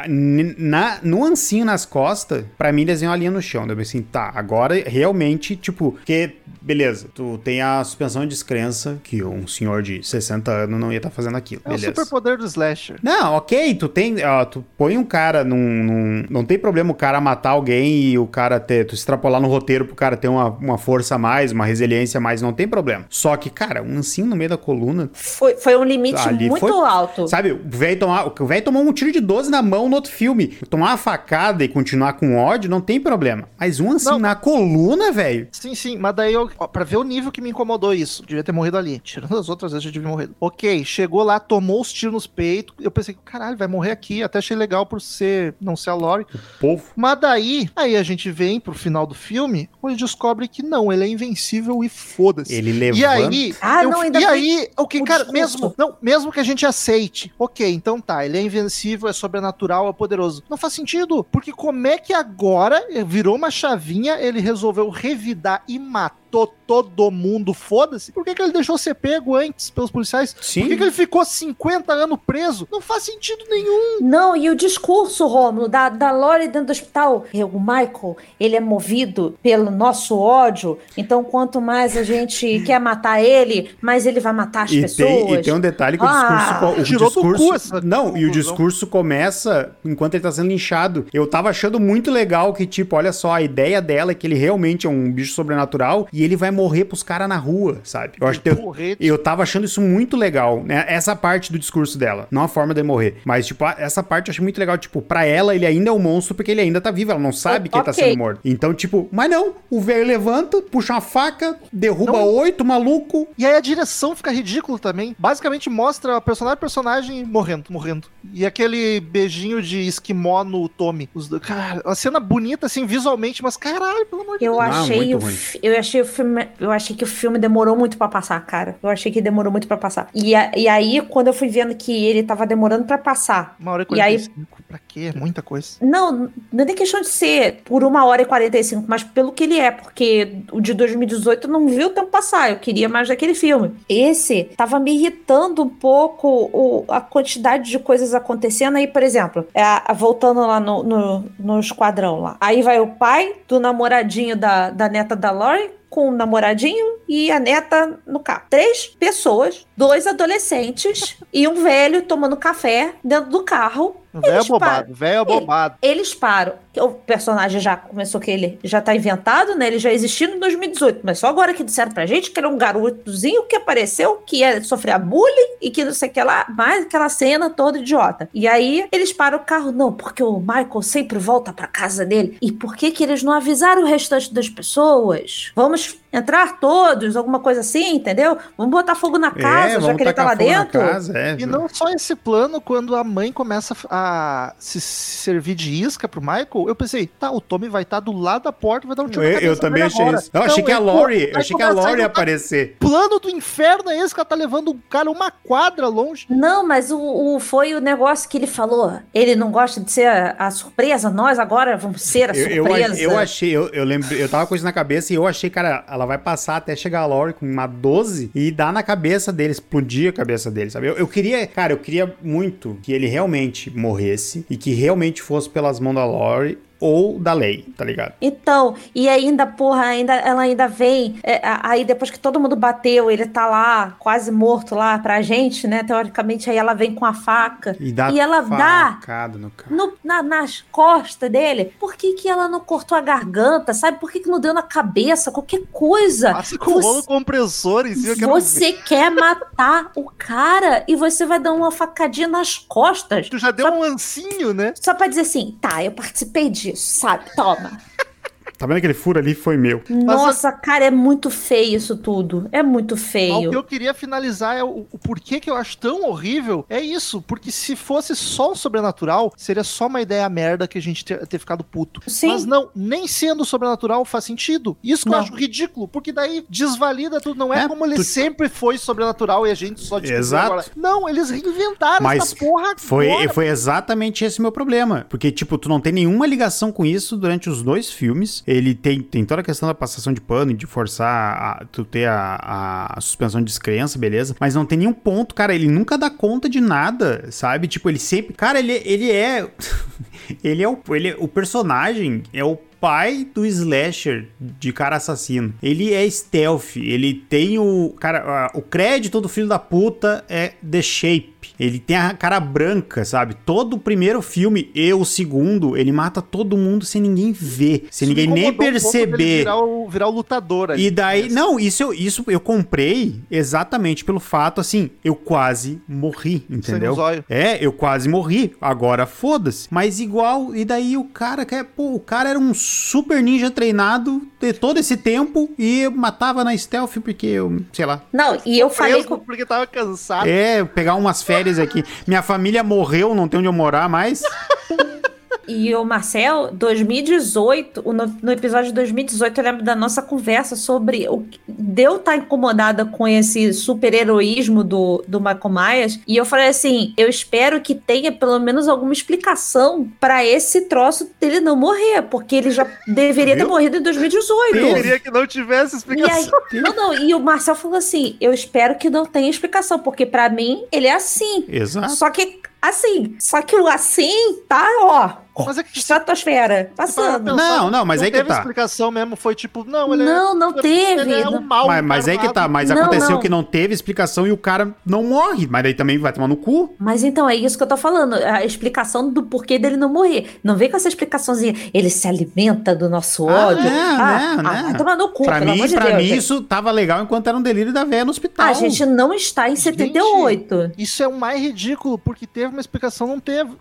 na, no ancinho nas costas, pra mim desenhou a linha no chão. Daí eu pensei, tá, agora realmente, tipo, porque, beleza, tu tem a suspensão de descrença que um senhor de 60 anos não ia estar fazendo aquilo. É o beleza. superpoder do slasher. Não, ok, tu tem. ó, tu põe um cara num, num- Não tem problema o cara matar alguém e o cara ter. Tu extrapolar no roteiro pro cara ter uma, uma força a mais, uma resiliência a mais, não tem problema. Só que, cara, um ancinho no meio da coluna. Foi, foi um limite Ali muito foi- alto. Sabe, o velho tomar- o velho tomou um tiro de 12 na mão no outro filme. Tomar uma facada e continuar com ódio, não tem problema. Mas um assim Não. na coluna, velho. Sim, sim, mas daí, eu, ó, pra ver o nível que me incomodou isso, devia ter morrido ali. Tirando as outras vezes, já devia morrer. Ok, chegou lá, tomou os tiros nos peitos. Eu pensei, caralho, vai morrer aqui. Até achei legal por ser, não ser a Lori. Povo. Mas daí, aí a gente vem pro final do filme, onde descobre que não, ele é invencível e foda-se. Ele levanta. E aí, Ah, eu- não, ainda e aí, o que, o cara, discurso. mesmo, não, mesmo que a gente aceite, ok, então tá, ele é invencível, é sobrenatural, é poderoso. Não faz sentido, porque como é que agora eh, virou uma chavinha, ele resolveu revidar e matou todo mundo, foda-se? Por que, que ele deixou ser pego antes pelos policiais? Sim. Por que, que ele ficou 50 anos preso? Não faz sentido nenhum. Não, e o discurso, Rômulo, da, da Lori dentro do hospital. É, O Michael, ele é movido pelo nosso ódio. Então, quanto mais a gente *laughs* quer matar ele, mais ele vai matar as E pessoas. tem, e tem um detalhe que o Ah, discurso. co- o tirou do discurso cu essa não, e o discurso começa enquanto ele tá sendo linchado. Eu tava achando muito legal que, tipo, olha só, a ideia dela é que ele realmente é um bicho sobrenatural e ele vai morrer pros caras na rua, sabe? Eu acho que eu, eu tava achando isso muito legal, né? Essa parte do discurso dela. Não a forma de morrer. Mas, tipo, a- essa parte eu achei muito legal. Tipo, pra ela, ele ainda é um monstro porque ele ainda tá vivo. Ela não sabe que ele tá sendo morto. Então, tipo, mas não. O velho levanta, puxa uma faca, derruba Não. oito maluco. E aí a direção fica ridícula também. Basicamente mostra personagem personagem morrendo, morrendo. E aquele beijinho de esquimó no Tommy. Os dois- cara, uma cena bonita assim visualmente, mas caralho, pelo amor de Eu Deus. achei, muito o, eu achei o filme, eu achei que o filme demorou muito pra passar, cara. Eu achei que demorou muito pra passar. E, a- e aí quando eu fui vendo que ele tava demorando pra passar. Uma hora e E aí- 45. Pra quê? É muita coisa. Não, não é questão de ser por uma hora e 45, mas pelo que ele é, porque o de 2018 eu não viu o tempo passar, eu queria mais daquele filme. Esse tava me irritando um pouco o- a quantidade de coisas acontecendo aí, por exemplo, é, a- voltando lá no, no, no esquadrão lá. Aí vai o pai do namoradinho da, da neta da Lori com o namoradinho e a neta no carro. Três pessoas, dois adolescentes e um velho tomando café dentro do carro Velho Eles bobado, velho bobado. eles param. O personagem já começou que ele já tá inventado, né? Ele já existiu em 2018, mas só agora que disseram pra gente que ele é um garotozinho que apareceu, que ia sofrer bullying e que não sei o que lá, mais aquela cena toda idiota. E aí eles param o carro, não, porque o Michael sempre volta pra casa dele. E por que que eles não avisaram o restante das pessoas? Vamos entrar todos, alguma coisa assim, entendeu? Vamos botar fogo na casa, já É, vamos que ele tá lá fogo na dentro. Casa, é. E não só esse plano, quando a mãe começa a se servir de isca pro Michael, eu pensei, tá, o Tommy vai estar do lado da porta e vai dar um tiro na Eu, cabeça eu também achei agora. isso. Eu achei Não, que a Lori, eu achei que a Lori ia não tá- aparecer. Plano do inferno é esse que ela tá levando o cara uma quadra longe. Não, mas o, o- foi o negócio que ele falou. Ele não gosta de ser a, a surpresa, nós agora vamos ser a Eu, eu, surpresa. eu achei, eu, eu lembro, eu tava com isso na cabeça e eu achei, cara, ela vai passar até chegar a Lori com uma 12 e dar na cabeça dele, explodir a cabeça dele, sabe? Eu, eu queria, cara, eu queria muito que ele realmente morresse e que realmente fosse pelas mãos da Lori ou da lei, tá ligado? Então, e ainda, porra, ainda, ela ainda vem. é, a- aí depois que todo mundo bateu, ele tá lá, quase morto lá pra gente, né? Teoricamente, aí ela vem com a faca. E dá E ela dá facada no cara. no- na- nas costas dele. Por que, que ela não cortou a garganta, sabe? Por que, que não deu na cabeça? Qualquer coisa. Passa com Você- compressor em cima. que eu não Você quer matar o cara e você vai dar uma facadinha nas costas. Tu já deu um ancinho, né? Só pra dizer assim, tá, eu participei disso, sabe? Toma. Tá vendo aquele furo ali? Foi meu. Nossa, cara, é muito feio isso tudo. É muito Mas O feio. que eu queria finalizar é o, o porquê que eu acho tão horrível. É isso, porque se fosse só o sobrenatural, seria só uma ideia merda que a gente ter, ter ficado puto. Sim. Mas não, nem sendo sobrenatural faz sentido. Isso que eu Não. acho ridículo, porque daí desvalida tudo. Não é, É, como ele tu- sempre foi sobrenatural e a gente só Exato. agora. Não, eles reinventaram Mas essa porra Foi, agora. foi exatamente esse meu problema. Porque, tipo, tu não tem nenhuma ligação com isso durante os dois filmes. Ele tem, tem toda a questão da passação de pano e de forçar a, tu ter a, a- suspensão de descrença, beleza. Mas não tem nenhum ponto, cara. Ele nunca dá conta de nada, sabe? Tipo, ele sempre. Cara, ele, ele é. *laughs* ele é o. Ele o personagem é o pai do slasher de cara assassino. Ele é stealth, ele tem o cara, o crédito do filho da puta é The Shape. Ele tem a cara branca, sabe? Todo o primeiro filme e o segundo, ele mata todo mundo sem ninguém ver, sem ninguém nem perceber. Um virar, o, virar o lutador ali. E daí, não, isso eu, isso eu comprei exatamente pelo fato, assim, eu quase morri, entendeu? É, eu quase morri. Agora foda-se. Mas igual, e daí o cara, que é, pô, o cara era um super ninja treinado de todo esse tempo e eu matava na stealth porque eu, sei lá. Não, e eu falei com... porque tava cansado. É, pegar umas férias aqui. Minha família morreu, não tem onde eu morar mais. *laughs* E o Marcel, 2018, no, no, episódio de 2018, eu lembro da nossa conversa sobre o deu estar tá incomodada com esse super-heroísmo do, do Michael Myers. E eu falei assim: eu espero que tenha pelo menos alguma explicação para esse troço dele não morrer, porque ele já deveria ter morrido em 2018. Eu queria que não tivesse explicação. Aí, não, não, e o Marcel falou assim: eu espero que não tenha explicação, porque para mim ele é assim. Exato. Só que assim, só que o assim tá, ó, mas é que estratosfera, passando. Não, não, mas não aí que tá. explicação mesmo, foi tipo, não, ele Não, é, não teve. é um mal mas, mas aí que tá, mas não, aconteceu não. que não teve explicação e o cara não morre, mas daí também vai tomar no cu. Mas então, é isso que eu tô falando, a explicação do porquê dele não morrer. Não vem com essa explicaçãozinha, ele se alimenta do nosso ah, ódio. É, ah, né, ah, né? Vai tomar no cu, pra pelo mim, amor de pra Deus. mim isso tava legal enquanto era um delírio da véia no hospital. A gente não está em 78. Gente, isso é o mais ridículo, porque teve uma explicação, não teve,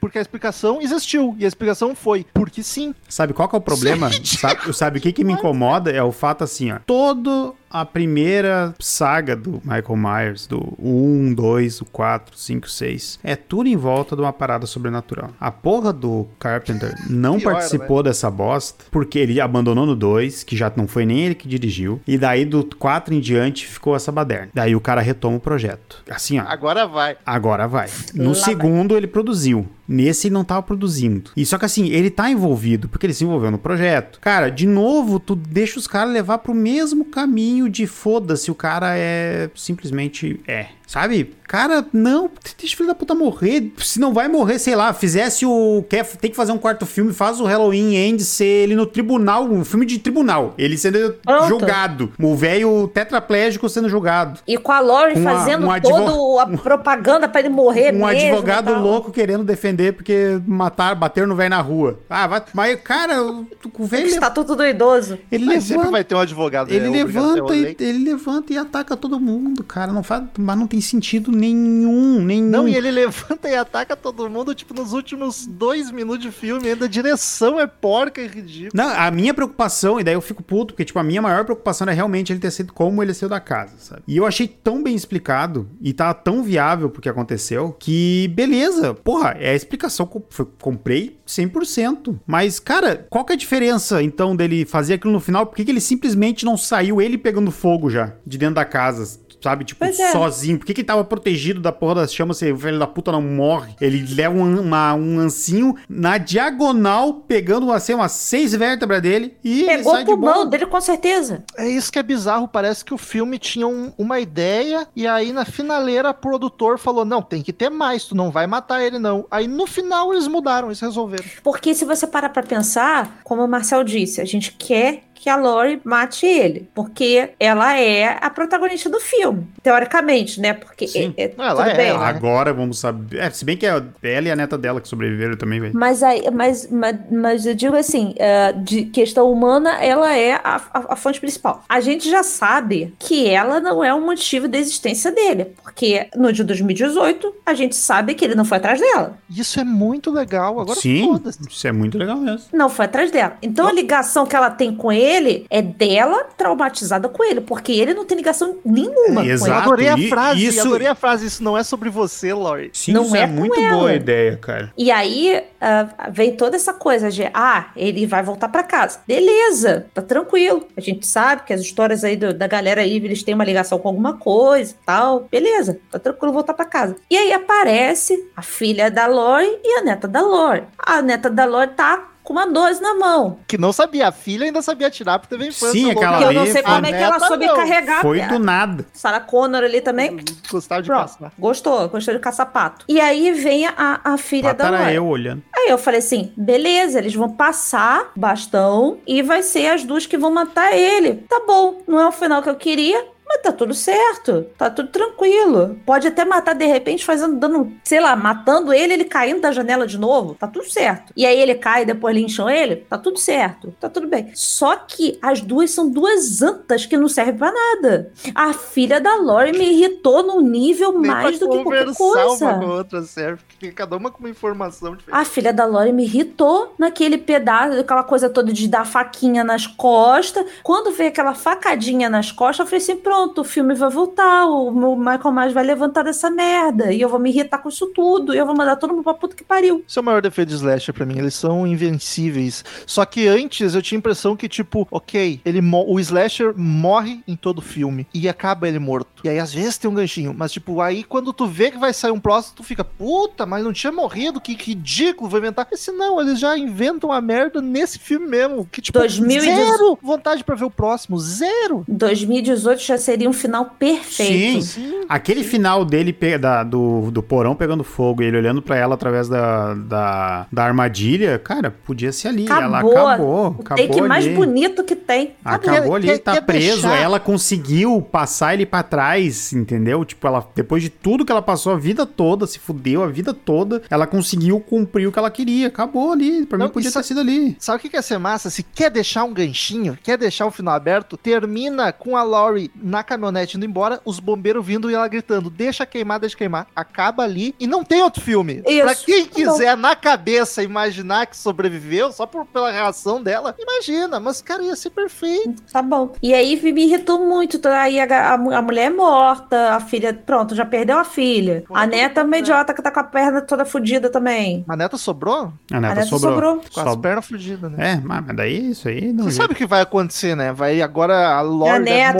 porque a explicação existiu, e a explicação foi porque sim. Sabe qual que é o problema? sabe, sabe o que, que me incomoda? É o fato assim, ó. Todo a primeira saga do Michael Myers, do 1, 2, o 4, 5, 6, é tudo em volta de uma parada sobrenatural. A porra do Carpenter *laughs* não Pior, participou né? dessa bosta, porque ele abandonou no 2, que já não foi nem ele que dirigiu, e daí do 4 em diante ficou essa baderna. Daí o cara retoma o projeto. Assim, ó. Agora vai. Agora vai. No Lá segundo vai. ele produziu. Nesse ele não tava produzindo. E só que assim, ele tá envolvido, porque ele se envolveu no projeto. Cara, de novo, tu deixa os caras levar pro mesmo caminho de foda-se, o cara é simplesmente é. Sabe? Cara, não, deixa o filho da puta morrer. Se não vai morrer, sei lá, fizesse o. Quer, tem que fazer um quarto filme, faz o Halloween End ser ele no tribunal, um filme de tribunal. Ele sendo Pronto. julgado. O velho tetraplégico sendo julgado. E com a Lori fazendo a, um toda a propaganda para ele morrer *laughs* Um mesmo, advogado louco querendo defender porque matar, bater no velho na rua. Ah, vai. Mas, cara, o velho. Estatuto do idoso. Ele mas levanta, sempre vai ter um advogado. Ele, né? levanta, e, ele levanta e ataca todo mundo, cara. Não faz, mas não tem sentido nenhum, nenhum. Não, e ele levanta e ataca todo mundo, tipo, nos últimos dois minutos de filme, ainda a direção é porca e ridícula. Não, a minha preocupação, e daí eu fico puto, porque, tipo, a minha maior preocupação é realmente ele ter sido como ele saiu da casa, sabe? E eu achei tão bem explicado, e tá tão viável porque aconteceu, que beleza, porra, é a explicação que eu comprei 100%. Mas, cara, qual que é a diferença, então, dele fazer aquilo no final? Por que, que ele simplesmente não saiu ele pegando fogo já, de dentro da casa? Sabe? Tipo, é. sozinho. Por que, que ele tava protegido da porra das chamas se o velho da puta não morre? Ele leva um, uma, um ancinho na diagonal, pegando assim, umas seis vértebras dele e. Pegou o pulmão dele, com certeza. É isso que é bizarro. Parece que o filme tinha um, uma ideia e aí na finaleira o produtor falou: não, tem que ter mais, tu não vai matar ele, não. Aí no final eles mudaram, eles resolveram. Porque se você parar pra pensar, como o Marcel disse, a gente quer que a Lori mate ele, porque ela é a protagonista do filme, teoricamente, né? Porque Sim. É, é, ela é. Bem, né? Agora vamos saber. É, se bem que é ela e a neta dela que sobreviveram também, velho. Mas, aí, mas, mas, mas eu digo assim, uh, de questão humana, ela é a, a, a, fonte principal. A gente já sabe que ela não é o motivo da existência dele, porque no de 2018 a gente sabe que ele não foi atrás dela. Isso é muito legal. Agora Sim, isso é muito legal mesmo. Não foi atrás dela. Então a ligação que ela tem com ele ele é dela traumatizada com ele, porque ele não tem ligação nenhuma. É, exato. Eu adorei a frase, isso... adorei a frase. Isso não é sobre você, Lori. Sim, não isso é, é muito ela. boa ideia, cara. E aí uh, vem toda essa coisa de, ah, ele vai voltar para casa. Beleza, tá tranquilo. A gente sabe que as histórias aí do, da galera aí, eles têm uma ligação com alguma coisa e tal. Beleza, tá tranquilo voltar para casa. E aí aparece a filha da Lori e a neta da Lori. A neta da Lori tá com uma 12 na mão. Que não sabia. A filha ainda sabia atirar porque teve infância. Sim, aquela Que eu não ali sei foi- como é que ela soube não. carregar. Foi cara. do nada. Sarah Connor ali também. Gostava de Pronto. caçar. Gostou, gostou de caçar pato. E aí vem a, a filha da era Lori. eu olhando. Aí eu falei assim: beleza, eles vão passar bastão e vai ser as duas que vão matar ele. Tá bom, não é o final que eu queria. Mas tá tudo certo, tá tudo tranquilo. Pode até matar de repente, fazendo, dando, sei lá, matando ele, ele caindo da janela de novo, tá tudo certo. E aí ele cai depois lincham ele, tá tudo certo, tá tudo bem. Só que as duas são duas antas que não servem pra nada. A filha da Lori me irritou num nível Nem mais do que qualquer coisa. uma com a outra serve. Cada uma com uma informação diferente. A filha da Lori me irritou naquele pedaço, aquela coisa toda de dar faquinha nas costas. Quando veio aquela facadinha nas costas, eu falei assim: pronto, o filme vai voltar, o Michael Myers vai levantar dessa merda. E eu vou me irritar com isso tudo. E eu vou mandar todo mundo pra puta que pariu. Esse é o maior defeito de slasher pra mim. Eles são invencíveis. Só que antes eu tinha a impressão que, tipo, ok, ele o slasher morre em todo filme e acaba ele morto. E aí, às vezes, tem um ganchinho. Mas, tipo, aí quando tu vê que vai sair um próximo, tu fica, puta, mas não tinha morrido, que ridículo, vou inventar. Esse não, eles já inventam a merda nesse filme mesmo. Que, tipo, 2018. zero vontade pra ver o próximo. Zero. 2018 já seria um final perfeito. Sim. Aquele final dele da- do, do porão pegando fogo e ele olhando pra ela através da, da, da armadilha, cara, podia ser ali. Ela Acabou. acabou. O acabou take mais ali. bonito que tem. Acabou ali, Quer- tá quer preso. deixar- Ela conseguiu passar ele pra trás, entendeu? Tipo, ela depois de tudo que ela passou a vida toda, se fudeu a vida toda, ela conseguiu cumprir o que ela queria. Acabou ali. Pra Não, mim podia ter sido ali. Sabe o que que ia ser massa? Se quer deixar um ganchinho, quer deixar o final aberto, termina com a Laurie na caminhonete indo embora, os bombeiros vindo e ela gritando: deixa queimar, deixa queimar. Acaba ali e não tem outro filme. Isso. Pra quem quiser na cabeça imaginar que sobreviveu só por, pela reação dela, imagina, mas cara, ia ser perfeito. Tá bom. E aí me irritou muito. tá? Aí a, a a mulher é morta, a filha, pronto, já perdeu a filha. A neta é uma idiota que tá com a perna toda fodida também. A neta sobrou? A neta, A neta sobrou. sobrou. Com as Sob- pernas fudidas, né? É, mas daí isso aí não Você sabe o que vai acontecer, né? Vai agora a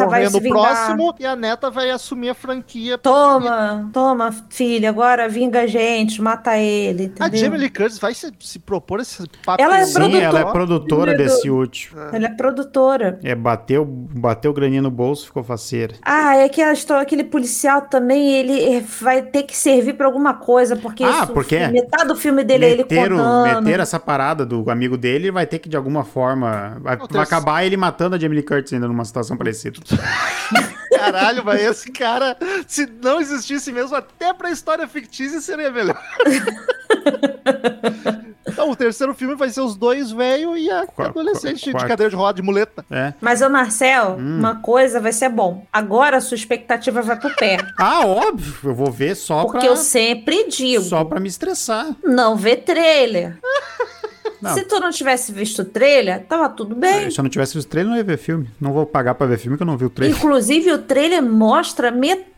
a vai morrer se no vingar. Próximo e a neta vai assumir a franquia. Toma, toma, filha, agora vinga a gente, mata ele, A entendeu? Jamie Lee Curtis vai se, se propor esse papel. Ela é Sim, produtora. ela é produtora desse último. Ela é produtora. É, bateu, bateu graninha no bolso, ficou faceira. Ah, é que a história, aquele policial também, ele eh, vai ter que servir pra alguma coisa, porque, Ah, isso- porque metade do filme dele é ele meteram, contando. meteram essa parada do amigo dele, vai ter que de alguma forma. Vai, vai acabar ele matando a Jamie Lee Curtis ainda numa situação parecida. *laughs* Caralho, mas esse cara, se não existisse mesmo, até pra história fictícia seria melhor. *laughs* Então, o terceiro filme vai ser os dois velhos e a Qua- adolescente qua- de cadeira de roda de muleta. É. Mas, ô Marcel, Hum. uma coisa vai ser bom. Agora a sua expectativa vai pro pé. *laughs* Ah, óbvio, eu vou ver só Porque pra. eu sempre digo, Só pra me estressar. não vê trailer. *laughs* Não. Se tu não tivesse visto o trailer, tava tudo bem. Se eu não tivesse visto o trailer, não ia ver filme. Não vou pagar pra ver filme que eu não vi o trailer. Inclusive, o trailer mostra metade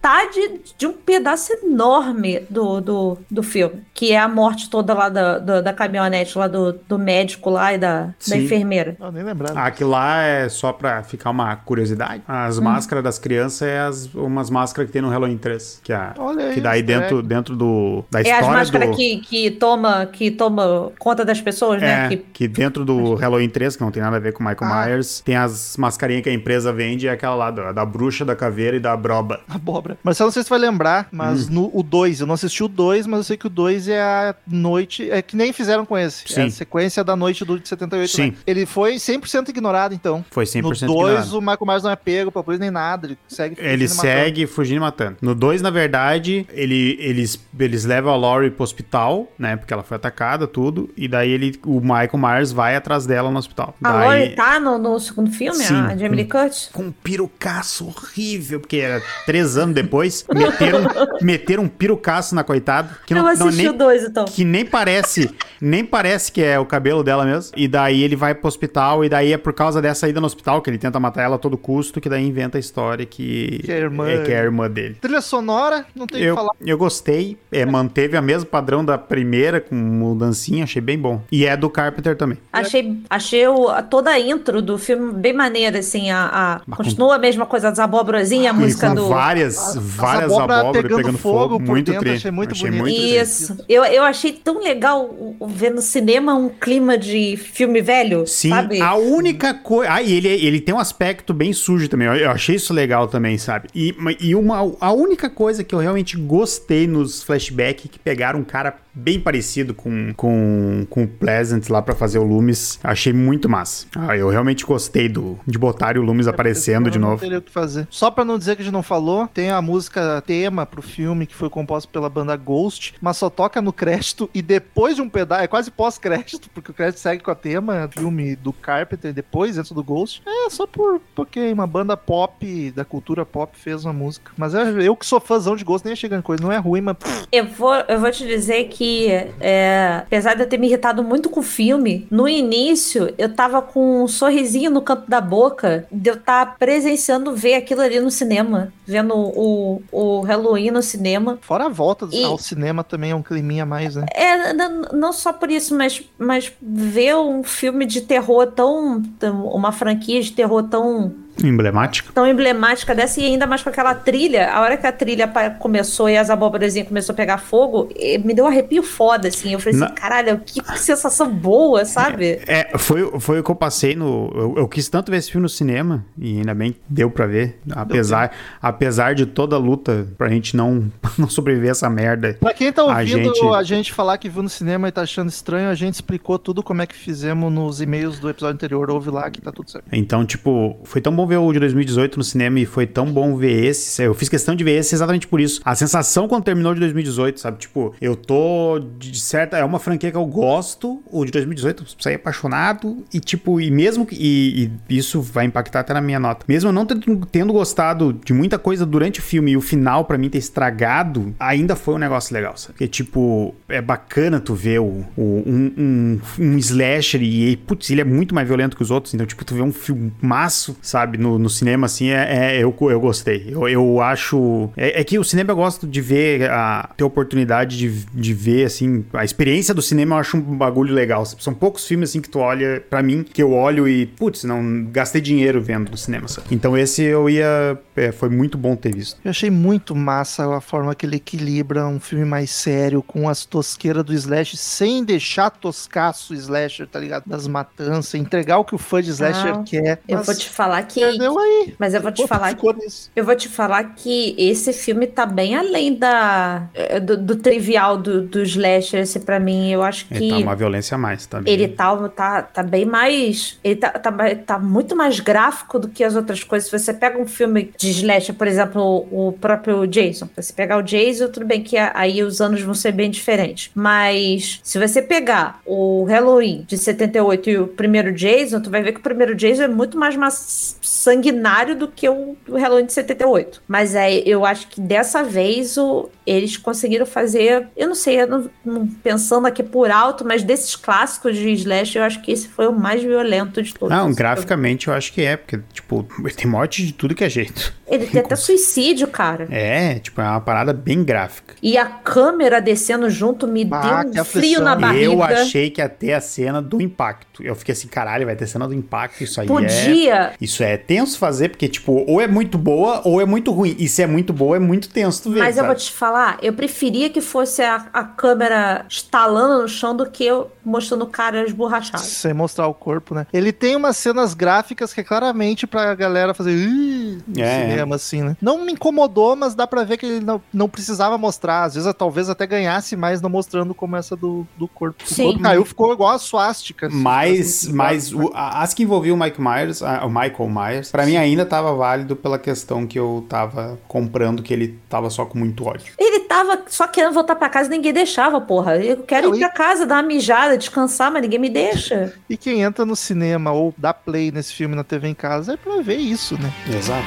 de um pedaço enorme do, do, do filme. Que é a morte toda lá da, da, da caminhonete, lá do, do médico lá e da, da enfermeira. Eu nem lembrava. Ah, Aquilo lá é só pra ficar uma curiosidade. As máscaras das crianças é as, umas máscaras que tem no Halloween 3. Que, a, Olha aí, que daí dentro, dentro do, da É as história máscaras do... que, que, toma, que toma conta das pessoas, né? É, Que que dentro do Halloween 3, que não tem nada a ver com o Michael Ah. Myers, tem as mascarinhas que a empresa vende, é aquela lá da, da bruxa, da caveira e da broba. Abóbora. Marcelo, não sei se tu vai lembrar, mas Hum. no o 2, eu não assisti o 2, mas eu sei que o 2 é a noite, é que nem fizeram com esse. É a Sim. sequência da noite do de 78. Sim. né? Ele foi 100% ignorado, então. Foi No 100% 2, ignorado. o Michael Myers não é pego pra polícia nem nada, ele segue Ele fugindo e matando. segue fugindo e matando. No 2, na verdade, ele, eles, eles levam a Laurie pro hospital, né? Porque ela foi atacada, tudo. E daí ele, o Michael Myers vai atrás dela no hospital. a daí, Lori tá no, no segundo filme, Sim. a Jamie Lee Curtis? com um pirucaço horrível, porque era três anos depois, *laughs* meteram, meteram um pirucaço na coitada. Que Eu não, não assisti nem, o dois, então. que nem parece, nem parece que é o cabelo dela mesmo. E daí ele vai pro hospital, e daí é por causa dessa ida no hospital, que ele tenta matar ela a todo custo, que daí inventa a história que, Que é a irmã- é, que é a irmã dele. Trilha sonora, não tem o que Eu, falar. eu gostei, é, manteve a mesmo padrão da primeira, com mudancinha, achei bem bom. E é do Carpenter também. Achei, achei o, toda a intro do filme bem maneira, assim, a, a- continua a mesma coisa das abóborazinhas, a música com do... várias, várias, várias abóbora abóboras pegando pegando, fogo fogo, por muito dentro, tri. achei muito bonito. tri. Isso. Eu, eu achei tão legal ver no cinema um clima de filme velho, Sim, sabe? a única coisa. Ah, e ele, ele tem um aspecto bem sujo também. Eu, eu achei isso legal também, sabe? E, e uma, a única coisa que eu realmente gostei nos flashbacks que pegaram um cara bem parecido com, com, com o Pleasant lá pra fazer o Loomis. Achei muito massa. Ah, eu realmente gostei do, de botar o Loomis aparecendo de novo. teria o que fazer. Só pra não dizer que a gente não falou, tem a música tema pro filme que foi composta pela banda Ghost, mas só toca no crédito e depois de um pedaço, é quase pós-crédito, porque o crédito segue com a tema filme do Carpenter depois, dentro do Ghost. É só por porque uma banda pop, da cultura pop, fez uma música. Mas eu, eu que sou fãzão de Ghost, nem achei grande coisa. Não é ruim, mas Eu vou, eu vou te dizer que, é, apesar de eu ter me irritado muito com o filme, no início eu tava com um sorrisinho no canto da boca de eu estar presenciando ver aquilo ali no cinema, vendo o, o Halloween no cinema. fora a volta do- E- ao cinema também é um climinha mais, né? É, não, só por isso, mas, mas ver um filme de terror tão, tão- uma franquia de terror tão Emblemático. tão emblemática dessa e ainda mais com aquela trilha. A hora que a trilha começou e as abóborazinhas começou a pegar fogo, me deu um arrepio foda, assim. Eu falei Na- assim, caralho, que sensação boa, sabe? É, foi, foi o que eu passei no. Eu, eu quis tanto ver esse filme no cinema, e ainda bem que deu pra ver. Apesar, apesar de toda a luta pra gente não, *laughs* não sobreviver a essa merda. Pra quem tá A ouvindo gente- a gente falar que viu no cinema e tá achando estranho, a gente explicou tudo como é que fizemos nos e-mails do episódio anterior. Ouve lá que tá tudo certo. Então, tipo, foi tão bom ver o de 2018 no cinema e foi tão bom ver esse. Eu fiz questão de ver esse exatamente por isso. A sensação quando terminou de 2018, sabe? Tipo, eu tô de certa. É uma franquia que eu gosto. O de 2018 eu saí apaixonado. E, tipo, e mesmo que. E, e isso vai impactar até na minha nota. Mesmo eu não tendo, tendo gostado de muita coisa durante o filme e o final pra mim ter estragado, ainda foi um negócio legal, sabe? Porque, tipo, é bacana tu ver o, o- um, um, um slasher e, putz, ele é muito mais violento que os outros. Então, tipo, tu vê um filmaço, sabe, no, no cinema, assim, é, é- eu, eu gostei. Eu, eu acho. É, é que o cinema eu gosto de ver, a, ter a oportunidade de, de ver, assim, a experiência do cinema eu acho um bagulho legal. sabe? São poucos filmes, assim, que tu olha, pra mim, que eu olho e, putz, não gastei dinheiro vendo no cinema, sabe? Então, esse eu ia. é, foi muito bom ter visto. Eu achei muito massa a forma que ele equilibra um filme mais sério com as tosqueiras do Slash, sem deixar toscaço o Slasher, tá ligado? Das matanças, entregar o que o fã de Slasher Não, quer. Eu mas vou te falar que. Perdeu aí. Mas eu vou te Pô, falar que. nisso. Eu vou te falar que esse filme tá bem além da eh, do, do trivial do, do slasher, esse pra mim. Eu acho que Ele tá uma violência a mais, tá? ele tá, tá, tá bem mais. Ele tá, tá, tá muito mais gráfico do que as outras coisas. Se você pega um filme de slasher, por exemplo, o, próprio Jason. Se você pegar o Jason, tudo bem que aí os anos vão ser bem diferentes. Mas se você pegar o Halloween de 78 e o primeiro Jason, tu vai ver que o primeiro Jason é muito mais mas- sanguinário do que o, o Halloween de 78. Mas é, eu acho que dessa vez o, eles conseguiram fazer. Eu não sei, eu não- não- pensando aqui por alto, mas desses clássicos de Slash, eu acho que esse foi o mais violento de todos. Não, graficamente eu acho que é, porque, tipo, tem morte de tudo que é jeito. Ele tem até suicídio, cara. É, tipo, é uma parada bem gráfica. E a câmera descendo junto me Ah, deu um frio na barriga. Eu achei que ia ter a cena do impacto. Eu fiquei assim, caralho, vai ter cena do impacto, isso aí é... Podia. Isso é tenso fazer, porque, tipo, ou é muito boa ou é muito ruim. E se é muito boa, é muito tenso tu ver, Mas eu sabe? vou te falar, eu preferia que fosse a, a câmera estalando no chão do que eu mostrando o cara esborrachado. Sem mostrar o corpo, né? Ele tem umas cenas gráficas que é claramente pra galera fazer É. cinema, assim, né? Não me incomodou, mas dá pra ver que ele não, não precisava mostrar. Às vezes, talvez até ganhasse mais não mostrando como essa do, do corpo. Sim. Quando caiu, ficou igual a suástica. assim, Mas, assim, mas o- as que envolviam o Mike Myers, a- o Michael Myers, pra mim ainda tava válido pela questão que eu tava comprando que ele tava só com muito ódio. Ele tava só querendo voltar pra casa e ninguém deixava, porra. Eu quero Não, ir pra casa, dar uma mijada, descansar, mas ninguém me deixa. *laughs* E quem entra no cinema ou dá play nesse filme na TV em casa é pra ver isso, né? Exato.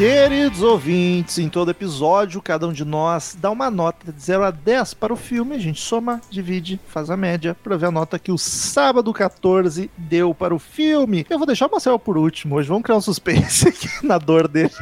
Queridos ouvintes, em todo episódio, cada um de nós dá uma nota de 0 a 10 para o filme. A gente soma, divide, faz a média para ver a nota que o Sábado 14 deu para o filme. Eu vou deixar o Marcel por último hoje. Vamos criar um suspense *laughs* aqui na dor dele.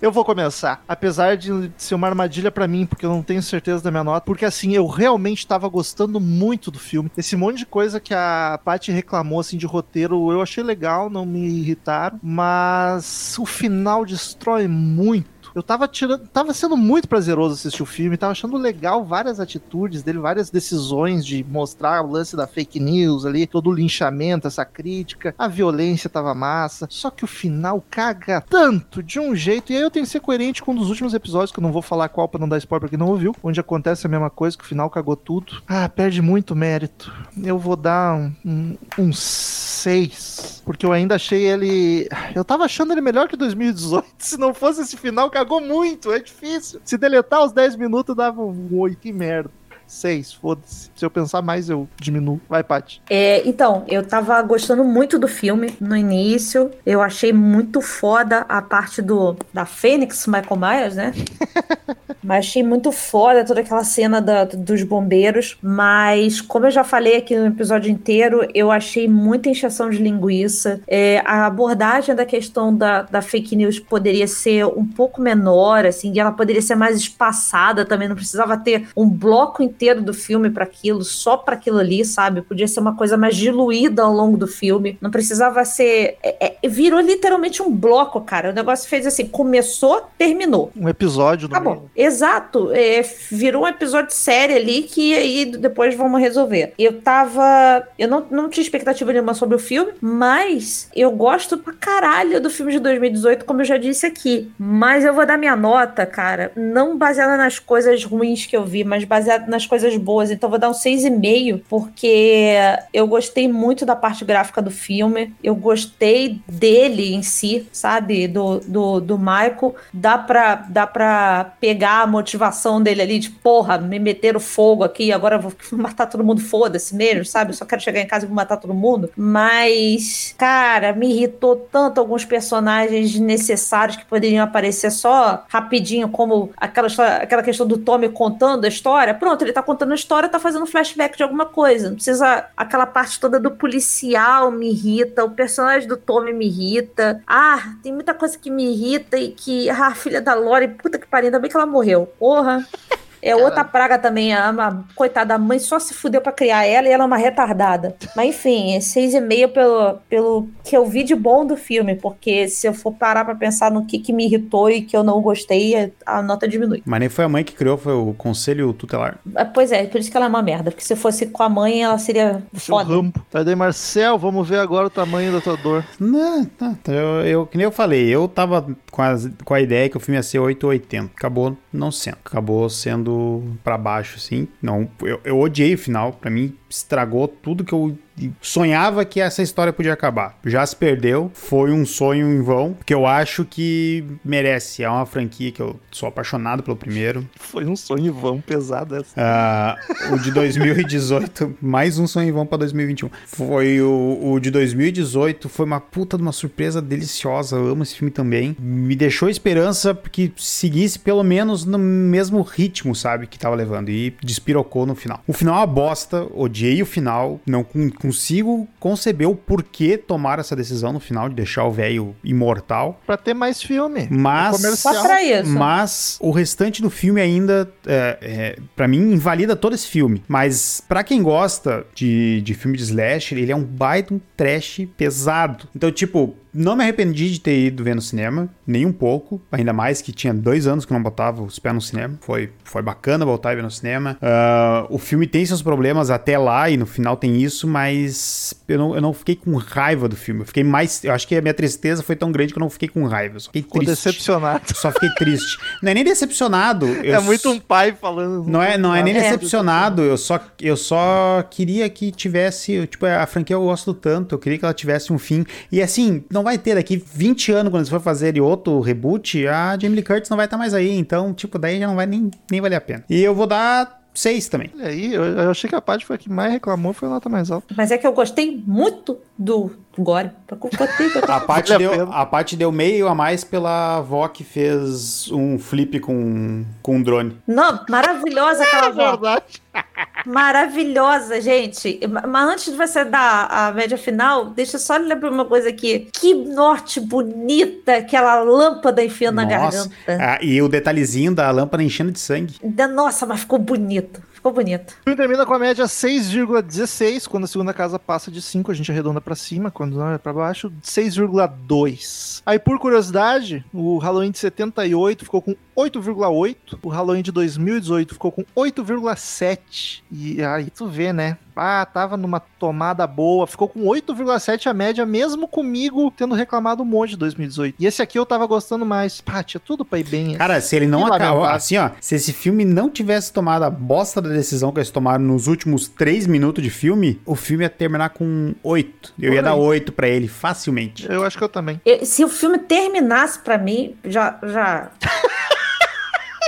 Eu vou começar. Apesar de ser uma armadilha pra mim, porque eu não tenho certeza da minha nota. Porque assim, eu realmente tava gostando muito do filme. Esse monte de coisa que a Paty reclamou, assim, de roteiro, eu achei legal, não me irritaram. Mas o final destrói muito eu tava tirando. Tava sendo muito prazeroso assistir o filme, tava achando legal várias atitudes dele, várias decisões de mostrar o lance da fake news ali, todo o linchamento, essa crítica, a violência tava massa. Só que o final caga tanto de um jeito. E aí eu tenho que ser coerente com um dos últimos episódios, que eu não vou falar qual pra não dar spoiler pra quem não ouviu, onde acontece a mesma coisa, que o final cagou tudo. Ah, perde muito mérito. Eu vou dar um 6. Um, um seis, porque eu ainda achei ele. Eu tava achando ele melhor que 2018. *laughs* Se não fosse esse final, cagou muito. É difícil. Se deletar os 10 minutos, dava um 8. Que merda. 6, foda-se. Se eu pensar mais, eu diminuo. Vai, Paty. É, então, eu tava gostando muito do filme no início. Eu achei muito foda a parte do da Fênix, Michael Myers, né? *laughs* mas achei muito foda toda aquela cena da, dos bombeiros. Mas, como eu já falei aqui no episódio inteiro, eu achei muita encheção de linguiça. É, a abordagem da questão da, da fake news poderia ser um pouco menor, assim, e ela poderia ser mais espaçada também. Não precisava ter um bloco inteiro do filme para aquilo, só para aquilo ali, sabe? Podia ser uma coisa mais diluída ao longo do filme. Não precisava ser. É, é, virou literalmente um bloco, cara. O negócio fez assim: começou, terminou. Um episódio. Tá bom. Exato. É, virou um episódio sério ali que aí depois vamos resolver. Eu tava. Eu não, não tinha expectativa nenhuma sobre o filme, mas eu gosto pra caralho do filme de 2018, como eu já disse aqui. Mas eu vou dar minha nota, cara, não baseada nas coisas ruins que eu vi, mas baseada nas coisas boas. Então vou dar um 6,5, porque eu gostei muito da parte gráfica do filme. Eu gostei dele em si, sabe? Do, do, do Michael. Dá pra, dá pra pegar a motivação dele ali de porra, me meter o fogo aqui, agora vou *laughs* matar todo mundo, foda-se mesmo, sabe? Eu só quero chegar em casa e vou matar todo mundo. Mas, cara, me irritou tanto alguns personagens necessários que poderiam aparecer só rapidinho, como aquela, aquela questão do Tommy contando a história. Pronto, ele tá contando a história, tá fazendo flashback de alguma coisa. Não precisa. Aquela parte toda do policial me irrita, o personagem do Tommy me irrita. Ah, tem muita coisa que me irrita e que. Ah, a filha da Lori, puta que pariu, ainda bem que ela morreu. Porra. *laughs* É outra praga também. A, a, coitada, a mãe só se fudeu pra criar ela e ela é uma retardada. Mas enfim, é seis e meio pelo, pelo que eu vi de bom do filme, porque se eu for parar pra pensar no que, que me irritou e que eu não gostei, a nota diminui. Mas nem foi a mãe que criou, foi o conselho tutelar. Ah, pois é, por isso que ela é uma merda. Porque se fosse com a mãe, ela seria foda. Rambo. Tá daí, Marcel, vamos ver agora o tamanho da tua dor. Não, não. Eu, eu, que nem eu falei, eu tava com a, com a ideia que o filme ia ser 880. Acabou não sendo. Acabou sendo para baixo, assim. Não, eu, eu odiei o final. Para mim, estragou tudo que eu sonhava que essa história podia acabar. Já se perdeu, foi um sonho em vão, que eu acho que merece. É uma franquia que eu sou apaixonado pelo primeiro. Foi um sonho em vão pesado essa. Uh, o de 2018, *laughs* mais um sonho em vão pra 2021. Foi o, o de 2018, foi uma puta de uma surpresa deliciosa. Eu amo esse filme também. Me deixou esperança que seguisse pelo menos no mesmo ritmo, sabe, que tava levando. E despirocou no final. O final é uma bosta, odiei o final, não com consigo conceber o porquê tomar essa decisão no final de deixar o velho imortal. Para ter mais filme. Mas, Só pra isso. mas o restante do filme ainda, é, é, para mim, invalida todo esse filme. Mas para quem gosta de, de filme de slasher, ele é um baita um trash pesado. Então, tipo, não me arrependi de ter ido ver no cinema, nem um pouco. Ainda mais que tinha dois anos que não botava os pés no cinema. Foi, foi bacana voltar e ver no cinema. Uh, o filme tem seus problemas até lá e no final tem isso, mas eu não, eu não fiquei com raiva do filme. Eu fiquei mais. Eu acho que a minha tristeza foi tão grande que eu não fiquei com raiva. Eu só fiquei Ficou triste. decepcionado. Só fiquei triste. Não é nem decepcionado. é muito um pai falando. Não é, não é nem É. decepcionado. Eu só, eu só queria que tivesse. Tipo, a franquia eu gosto tanto. Eu queria que ela tivesse um fim. E assim, não vai ter daqui 20 anos, quando eles for fazer outro reboot, a Jamie Lee Curtis não vai estar mais aí. Então, tipo, daí já não vai nem, nem valer a pena. E eu vou dar 6 também. Olha aí, eu, eu achei que a parte foi a que mais reclamou, foi a nota mais alta. Mas é que eu gostei muito do Gore. *laughs* A parte, deu, a parte deu meio a mais pela avó que fez um flip com, com um drone. Não, maravilhosa aquela É avó. verdade. Maravilhosa, gente. Mas antes de você dar a média final, deixa eu só lembrar uma coisa aqui. Que norte bonita aquela lâmpada enfiando na Nossa. garganta. Ah, e o detalhezinho da lâmpada enchendo de sangue. Da- Nossa, mas ficou bonito. Ficou bonito. O filme termina com a média 6,16. Quando a segunda casa passa de 5, a gente arredonda pra cima. Quando não é pra baixo, 6,2. Aí, por curiosidade, o Halloween de 78 ficou com 8,8. O Halloween de 2018 ficou com 8,7. E aí tu vê, né? Ah, tava numa tomada boa. Ficou com 8,7 a média, mesmo comigo tendo reclamado um monte de 2018. E esse aqui eu tava gostando mais. Pá, tinha tudo pra ir bem. Cara, se ele não acabou. Assim, ó. Se esse filme não tivesse tomado a bosta da decisão que eles tomaram nos últimos três minutos de filme, o filme ia terminar com 8. Eu ia Por dar aí. 8 pra ele facilmente. Eu acho que eu também. Eu- se o filme terminasse pra mim, já. já... *laughs*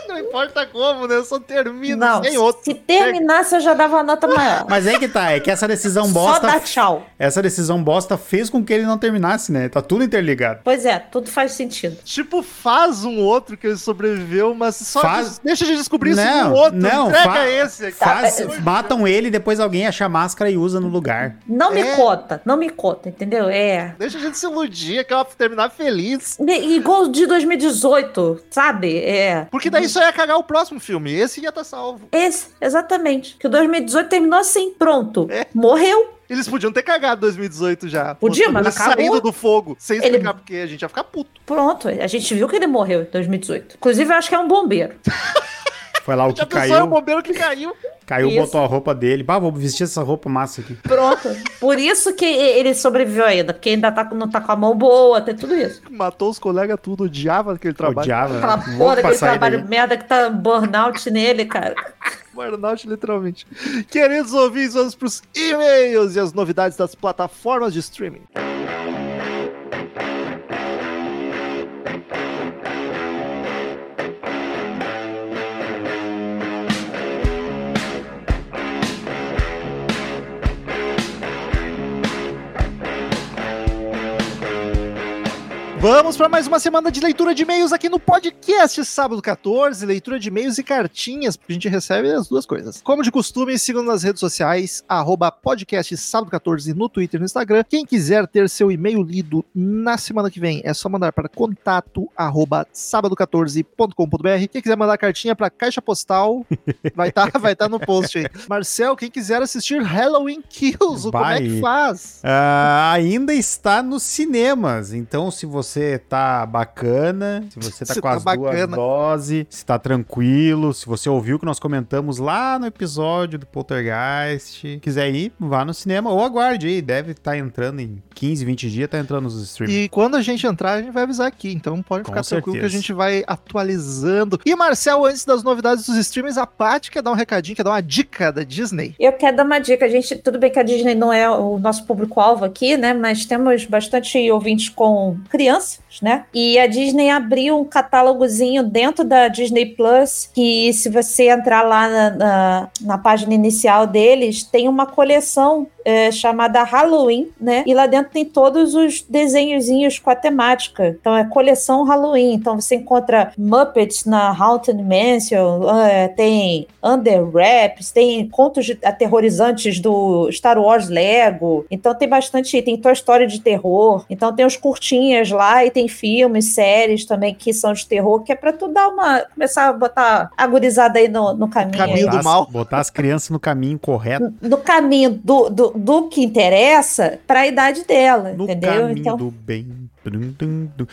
Não importa como, né? Eu só termino Não, sem outro. se terminasse, eu já dava uma nota maior. Mas é que tá, é que essa decisão Só bosta. dá tchau. Essa decisão bosta fez com que ele não terminasse, né? Tá tudo interligado. Pois é, tudo faz sentido. Tipo, faz um outro que ele sobreviveu, mas só Faz- deixa de descobrir isso Não, no outro. não, entrega fa- esse aqui. Faz, é- matam ele e depois alguém acha a máscara e usa no lugar. Não me É. conta, não me conta, entendeu? É. Deixa a gente se iludir, que ela terminar feliz. Igual o de 2018, sabe? É. Porque daí só ia cagar o próximo filme. Esse ia estar salvo. Esse, exatamente. Que o 2018 terminou assim, pronto. É. Morreu. Eles podiam ter cagado 2018 já. Podia, mas ele acabou. Saindo do fogo, sem Ele- explicar porque a gente ia ficar puto. Pronto. A gente viu que ele morreu em 2018. Inclusive, eu acho que é um bombeiro. *laughs* Foi lá o que Já pensou é o caiu. bombeiro que caiu. Caiu, Isso. botou a roupa dele. Bah, vou vestir essa roupa massa aqui. Pronto. Por isso que ele sobreviveu ainda. Porque ainda tá, não tá com a mão boa, tem tudo isso. Matou os colegas tudo, odiava aquele trabalho. Odiava. Aquela porra daquele trabalho daí. merda que tá burnout nele, cara. Burnout, literalmente. Queridos ouvintes, vamos pros e-mails e as novidades das plataformas de streaming. Vamos para mais uma semana de leitura de e-mails aqui no podcast Sábado 14, leitura de e-mails e cartinhas, porque a gente recebe as duas coisas. Como de costume, sigam nas redes sociais, arroba podcast Sábado 14 no Twitter e no Instagram. Quem quiser ter seu e-mail lido na semana que vem, é só mandar para contato arroba sábado14.com.br. Quem quiser mandar cartinha para caixa postal, *laughs* vai estar vai tá no post aí. Marcel, quem quiser assistir Halloween Kills, como é que faz? Ah, ainda está nos cinemas. Então, se você tá bacana, se *laughs* você tá Se com tá as duas bacana. doses, se tá tranquilo, se você ouviu o que nós comentamos lá no episódio do Poltergeist, quiser ir, vá no cinema ou aguarde aí. Deve estar entrando em 15, 20 dias, tá entrando nos streams. E quando a gente entrar, a gente vai avisar aqui. Então pode Com ficar tranquilo que a certeza. gente vai atualizando. E Marcel, antes das novidades dos streamers, a Paty quer dar um recadinho, quer dar uma dica da Disney. Eu quero dar uma dica, gente. Tudo bem que a Disney não é o nosso público-alvo aqui, né? Mas temos bastante ouvintes com crianças, né? E a Disney abriu um catálogozinho dentro da Disney Plus, que se você entrar lá na, na, na página inicial deles, tem uma coleção é, chamada Halloween, né? E lá dentro tem todos os desenhozinhos com a temática. Então é coleção Halloween. Então você encontra Muppets na Haunted Mansion, é, tem Under Wraps, tem contos de- aterrorizantes do Star Wars Lego. Então tem bastante, tem Toy Story de terror. Então tem os curtinhas lá e tem filmes, séries também que são de terror, que é pra tu dar uma começar a botar a gurizada aí no, no caminho. Caminho aí. do Botar as- mal. Botar as crianças no caminho correto. no caminho do, do, do que interessa para a idade dela, No entendeu? caminho Então, do bem.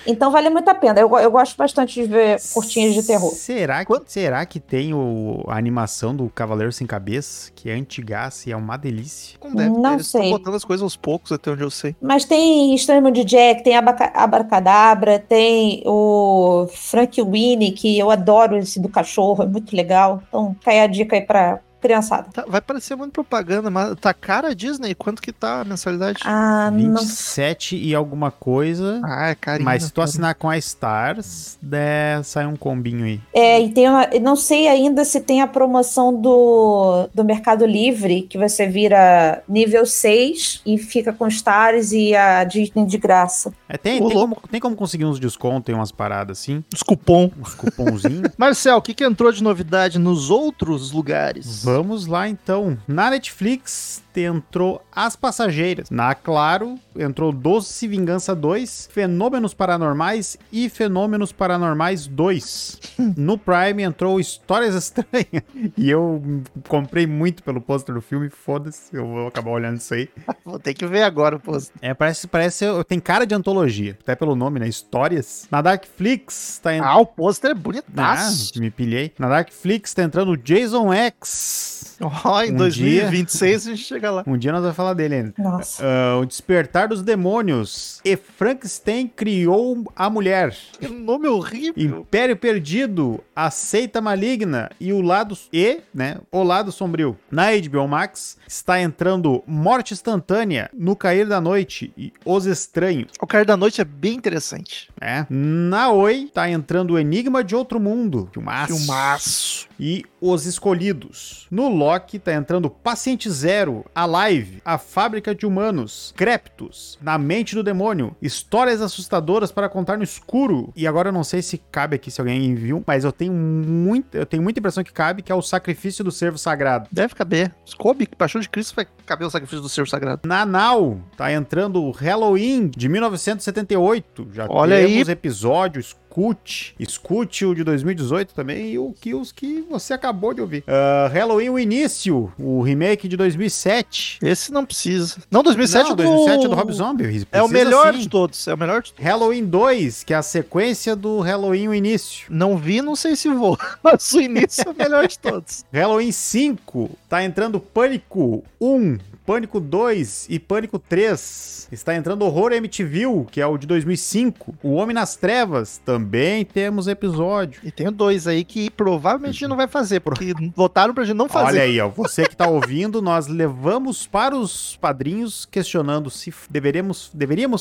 Então vale muito a pena. Eu, eu gosto bastante de ver curtinhas de terror. Será que, será que tem o, a animação do Cavaleiro Sem Cabeça, que é antigaça e é uma delícia? Não deve Não eles estão sei. botando as coisas aos poucos, até onde eu sei. Mas tem Extremo de Jack, tem Abaca- Abracadabra, tem o Frank Winnie, que eu adoro esse do cachorro, é muito legal. Então, cai a dica aí pra criançada. Tá, vai parecer muito propaganda, mas tá cara a Disney? Quanto que tá a mensalidade? Ah, não 27 e alguma coisa. Ah, é carinho. mas se tu né? assinar com a Stars, né, sai um combinho aí. É, e tem uma, eu não sei ainda se tem a promoção do, do Mercado Livre, que você vira nível 6 e fica com Stars e a Disney de graça. É, tem, tem, como, tem como conseguir uns descontos e umas paradas assim, Os cupom. uns cupomzinhos. *laughs* Marcel, o que, que entrou de novidade nos outros lugares? Vamos lá então. Na Netflix entrou As Passageiras. Na Claro entrou Doce Vingança 2, Fenômenos Paranormais e Fenômenos Paranormais 2. No Prime entrou Histórias Estranhas. *laughs* E eu comprei muito pelo pôster do filme, foda-se, eu vou acabar olhando isso aí. *laughs* Vou ter que ver agora o post. É, parece, parece, tem cara de antologia, até pelo nome, né? Histórias. Na Darkflix tá entrando. Ah, o pôster é Ah, bonitaço. me pilhei. Na Darkflix tá entrando o Jason X. Ó, em Um 2026 a gente chega *laughs* lá. Um dia nós vamos falar dele ainda. Nossa. Ah, o Despertar dos Demônios. E Frankenstein criou a mulher. Que nome horrível. Império Perdido, A Seita Maligna e o lado e, né, o lado sombrio. Na HBO Max está entrando Morte Instantânea, No Cair da Noite e Os Estranhos. O Cara da Noite é bem interessante. É. Na Oi tá entrando o Enigma de Outro Mundo, filmaço. Filmaço. E Os Escolhidos. No Loki tá entrando Paciente Zero, Alive, A Fábrica de Humanos, Creptus, Na Mente do Demônio, Histórias Assustadoras para Contar no Escuro. E agora eu não sei se cabe aqui, se alguém viu, mas eu tenho muito, eu tenho muita impressão que cabe, que é o Sacrifício do Servo Sagrado. Deve caber. Coube, Paixão de Cristo vai caber o sacrifício do Servo Sagrado. Na Now tá entrando o Halloween de 1978. Já Olha temos aí. episódio, escute. Escute o de 2018 também e o que os que você acabou de ouvir. Ah, Halloween o início, o remake de 2007. Esse não precisa. Não, 2007 Não, do... 2007 é do Rob Zombie. É o precisa melhor sim. de todos. É o melhor de todos. Halloween 2, que é a sequência do Halloween o início. Não vi, não sei se vou. *laughs* Mas o início é o melhor de todos. Halloween 5, tá entrando Pânico 1, Pânico 2 e Pânico 3. Está entrando Horror MTV, que é o de 2005. O Homem nas Trevas, também temos episódio. E tem dois aí que provavelmente a gente não vai fazer, porque votaram pra gente não fazer. Olha aí, ó, você que tá ouvindo, nós levamos para os padrinhos questionando se f- deveríamos,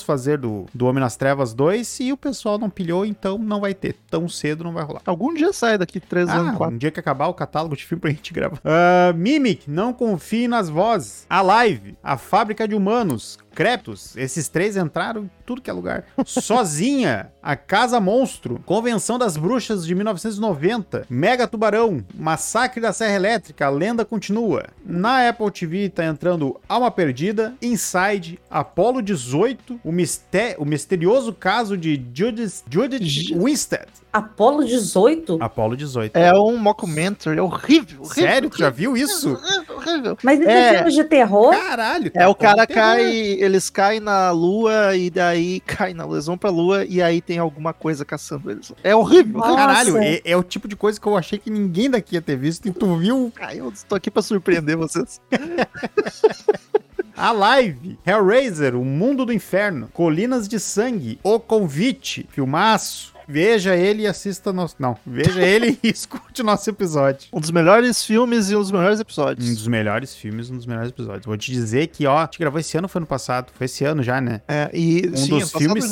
fazer do, do Homem nas Trevas 2 e o pessoal não pilhou, então não vai ter. Tão cedo não vai rolar. Algum dia sai daqui três anos, Ah, quatro. um dia que acabar o catálogo de filme pra gente *laughs* gravar. Ah, Mimic, não confie nas vozes. A Live, a Fábrica de Humanos, Creptus, esses três entraram tudo que é lugar. Sozinha, a Casa Monstro, Convenção das Bruxas de 1990, Mega Tubarão, Massacre da Serra Elétrica, a Lenda Continua. Na Apple TV tá entrando Alma Perdida, Inside, Apollo 18, o, misté o misterioso caso de Judith, Judith Ju- Winstead. Apolo 18? Apollo 18. É um mockumentary, é horrível. horrível Sério? Tu já viu isso? horrível, horrível. Mas isso É. é filme de terror? Caralho. É, o cara terror. cai, eles caem na lua e daí caem na lua, eles vão pra lua e aí tem alguma coisa caçando eles. É horrível. Nossa. Caralho, é, é o tipo de coisa que eu achei que ninguém daqui ia ter visto e tu viu Ah, eu estou aqui pra surpreender vocês. *laughs* a live. Hellraiser, o mundo do inferno. Colinas de sangue. O convite. Filmaço. Veja ele e assista nosso. Não, veja *laughs* ele e escute o nosso episódio. Um dos melhores filmes e um dos melhores Um episódios. dos melhores filmes, um dos melhores episódios. Vou te dizer que, ó, a gente gravou esse ano foi ano passado? Foi esse ano já, né? É, e Um sim, dos filmes-.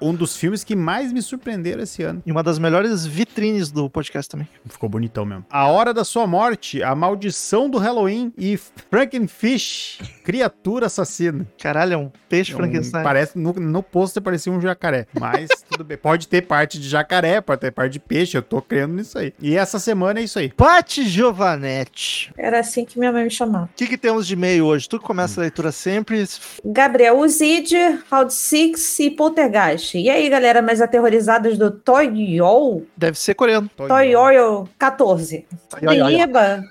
Um dos filmes que mais me surpreenderam esse ano. E uma das melhores vitrines do podcast também. Ficou bonitão mesmo. A Hora da Sua Morte, A Maldição do Halloween e Frankenfish, Criatura Assassina. Caralho, é um peixe É um- Frankenstein. parece, no, no pôster parecia um jacaré, mas tudo bem. Pode ter parte de jacaré, pode ter parte de peixe, eu tô crendo nisso aí. E essa semana é isso aí. Pati Giovanetti. Era assim que minha mãe me chamava. O que, que temos de e-mail hoje? Tu que começa a leitura sempre. Gabriel Uzid, Round Six e Poltergeist. E aí, galera, mais aterrorizadas do Toyol? Deve ser coreano. Toyol 14. Ai, ai, ai. Iba.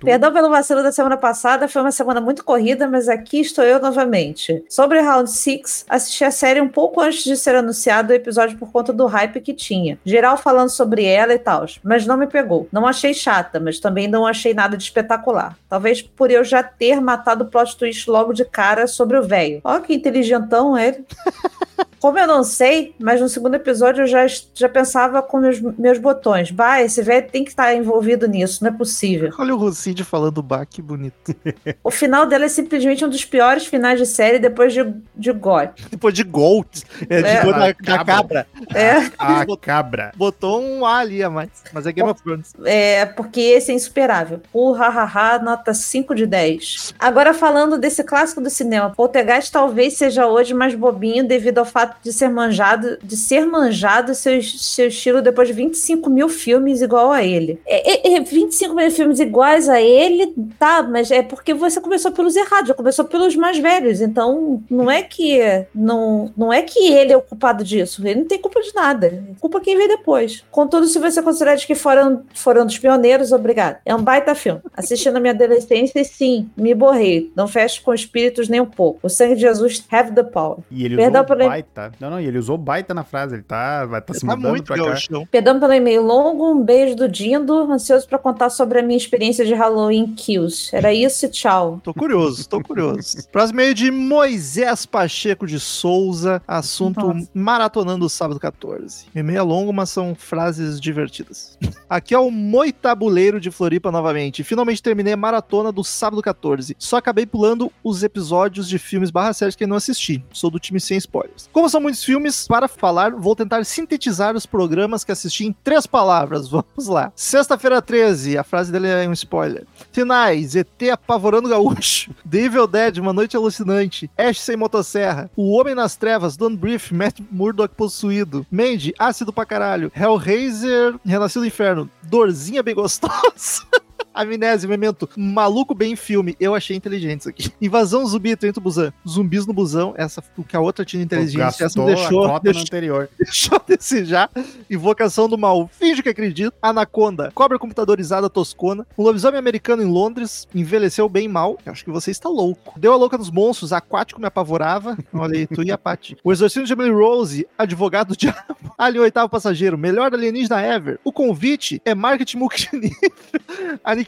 Perdão pelo vacilo da semana passada, foi uma semana muito corrida, mas aqui estou eu novamente. Sobre Round 6, assisti a série um pouco antes de ser anunciado o episódio por conta do hype que tinha. Geral falando sobre ela e tal, mas não me pegou. Não achei chata, mas também não achei nada de espetacular. Talvez por eu já ter matado o plot twist logo de cara sobre o velho. Ó, que inteligentão ele. *laughs* Como eu não sei, mas no segundo episódio eu já, já pensava com meus, meus botões. Bah, esse velho tem que estar envolvido nisso, não é possível. Olha o Rucide falando bah, que bonito. *laughs* O final dela é simplesmente um dos piores finais de série depois de, de God. Depois de Gold. É, de É. Gold da, da Cabra. cabra. É, A cabra. Botou um A ali a mais. Mas é Game of Thrones. é, porque esse é insuperável. O hahaha, nota 5 de 10. Agora falando desse clássico do cinema, Poltergeist talvez seja hoje mais bobinho devido ao fato fato de ser manjado, de ser manjado seu, seu estilo depois de 25 mil filmes igual a ele. É, é, é 25 mil filmes iguais a ele, tá, mas é porque você começou pelos errados, já começou pelos mais velhos, então não é que não, não é que ele é o culpado disso, ele não tem culpa de nada, culpa quem veio depois. Contudo, se você considerar que foram, foram dos pioneiros, obrigado. É um baita filme. Assisti na minha adolescência e sim, me borrei. Não fecho com espíritos nem um pouco. O sangue de Jesus have the power. E ele Perdão usou pelo- baita. Não, não, e ele usou baita na frase. Ele tá, vai tá se Tá mudando muito pra cá. Perdão pelo e-mail longo, um beijo do Dindo, ansioso pra contar sobre a minha experiência de Halloween Kills. Era isso e tchau. Tô curioso, tô curioso. *laughs* Próximo e-mail de Moisés Pacheco de Souza, assunto Nossa. maratonando o sábado 14. E-mail é longo, mas são frases divertidas. Aqui é o Moitabuleiro de Floripa novamente. Finalmente terminei a maratona do sábado 14. Só acabei pulando os episódios de filmes barra séries que eu não assisti. Sou do time sem spoilers. Como são muitos filmes para falar, vou tentar sintetizar os programas que assisti em três palavras. *laughs* Vamos lá. Sexta-feira 13, a frase dele é um spoiler. Finais, ET apavorando gaúcho. *laughs* The Evil Dead, Uma Noite Alucinante. Ash sem motosserra. O Homem nas Trevas, Don't Brief, Matt Murdock possuído. Mandy, ácido pra caralho. Hellraiser, Renascido do Inferno. Dorzinha bem gostosa. *laughs* Amnésia, Memento, maluco bem filme. Eu achei inteligente isso aqui. *laughs* Invasão zumbi, trem do Busan. Zumbis no busão. Essa, o que a outra tinha inteligência. Essa me a deixou, cota no deixou, anterior. *laughs* deixou a desejar. Invocação do mal. Finge que acredita. Anaconda. Cobra computadorizada toscona. Um lobisomem americano em Londres. Envelheceu bem mal. Eu acho que você está louco. Deu a louca nos monstros. Aquático me apavorava. *laughs* Olha aí, tu e a Paty. O exorcismo de Emily Rose. Advogado do diabo. Alien oitavo passageiro. Melhor alienígena ever. O convite é marketing multinível.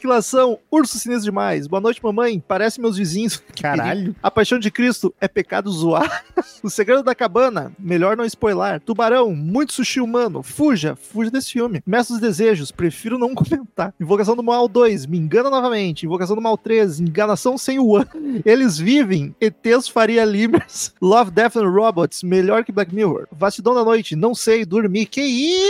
Aniquilação. Urso sinistro demais. Boa noite, mamãe. Parece meus vizinhos. *laughs* Caralho. A Paixão de Cristo é pecado zoar. *laughs* o Segredo da Cabana, melhor não spoiler. Tubarão, muito sushi humano. Fuja, fuja desse filme. Mestre dos Desejos, prefiro não *laughs* comentar. Invocação do Mal 2, me engana novamente. Invocação do Mal 3, enganação sem o ano. Eles vivem, ETs Faria Limers. Love, Death and Robots, melhor que Black Mirror. Vastidão da Noite, não sei, dormir. Que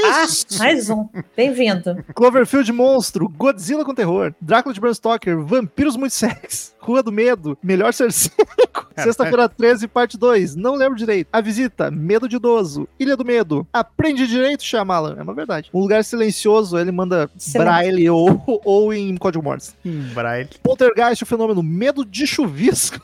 Ah, isso? mais um. Bem-vindo. Cloverfield Monstro, Godzilla com Terror, Drácula de Bram Stoker, Vampiros Muito Sexy, *laughs* Rua do Medo, Melhor Ser Seco, Sexta-feira 13, parte 2, não lembro direito. A Visita, Medo de Idoso, Ilha do Medo, Aprende Direito, Shyamalan, é uma verdade. Um Lugar Silencioso, ele manda Silêncio. braille ou, ou em código Morse. Braille. Poltergeist, o fenômeno Medo de Chuvisco.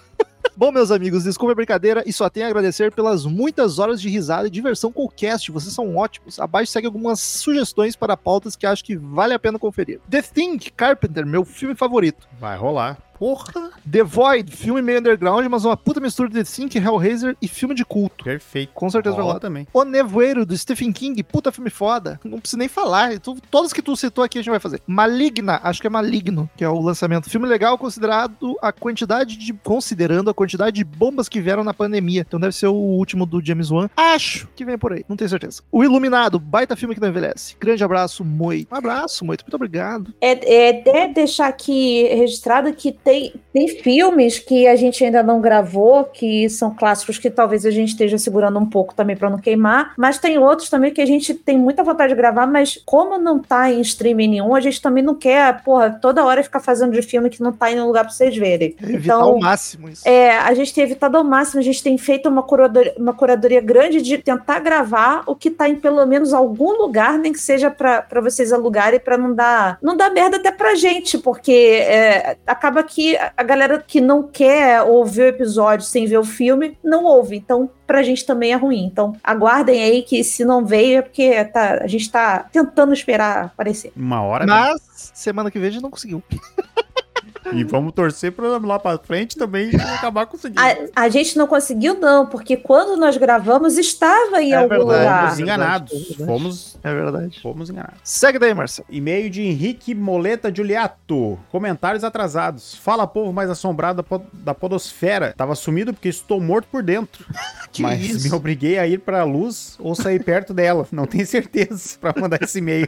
Bom, meus amigos, desculpa a brincadeira e só tenho a agradecer pelas muitas horas de risada e diversão com o cast. Vocês são ótimos. Abaixo segue algumas sugestões para pautas que acho que vale a pena conferir. The Thing, Carpenter, meu filme favorito. Vai rolar. Porra. The Void, filme meio underground, mas uma puta mistura de The Thing, Hellraiser e filme de culto. Perfeito. Com certeza vai rolar. também. O Nevoeiro, do Stephen King, puta filme foda. Não preciso nem falar. Tu- todos que tu citou aqui a gente vai fazer. Maligna, acho que é Maligno, que é o lançamento. Filme legal considerado a quantidade de. Considerando a quantidade de bombas que vieram na pandemia. Então deve ser o último do James Wan. Acho que vem por aí, não tenho certeza. O Iluminado, baita filme que não envelhece. Grande abraço, Moito. Um abraço, Moito. Muito obrigado. É, é até deixar aqui registrado que tem, tem filmes que a gente ainda não gravou, que são clássicos que talvez a gente esteja segurando um pouco também para não queimar, mas tem outros também que a gente tem muita vontade de gravar, mas como não tá em streaming nenhum, a gente também não quer, porra, toda hora ficar fazendo de filme que não tá em lugar para vocês verem. Evitar Então, ao máximo isso. É, a gente tem evitado ao máximo, a gente tem feito uma curadoria, uma curadoria grande de tentar gravar o que tá em pelo menos algum lugar, nem que seja pra pra vocês alugarem, pra não dar, não dar merda até pra gente, porque é, acaba que a a galera que não quer ouvir o episódio sem ver o filme, não ouve. Então, pra gente também é ruim. Então, aguardem aí que se não veio é porque tá, a gente tá tentando esperar aparecer. Uma hora. Mas semana que vem a gente não conseguiu. *laughs* E vamos torcer pra lá pra frente também *laughs* acabar conseguindo. A, a gente não conseguiu, não, porque quando nós gravamos, estava em É algum verdade. lugar. Fomos enganados. é. Fomos, É verdade. fomos enganados. Segue daí, Marcelo. E-mail de Henrique Moleta Giuliato. Comentários atrasados. Fala, povo mais assombrado da po- da podosfera. Tava sumido porque estou morto por dentro. *laughs* Que mas isso? me obriguei a ir pra luz ou sair perto dela. Não tenho certeza *laughs* pra mandar esse e-mail.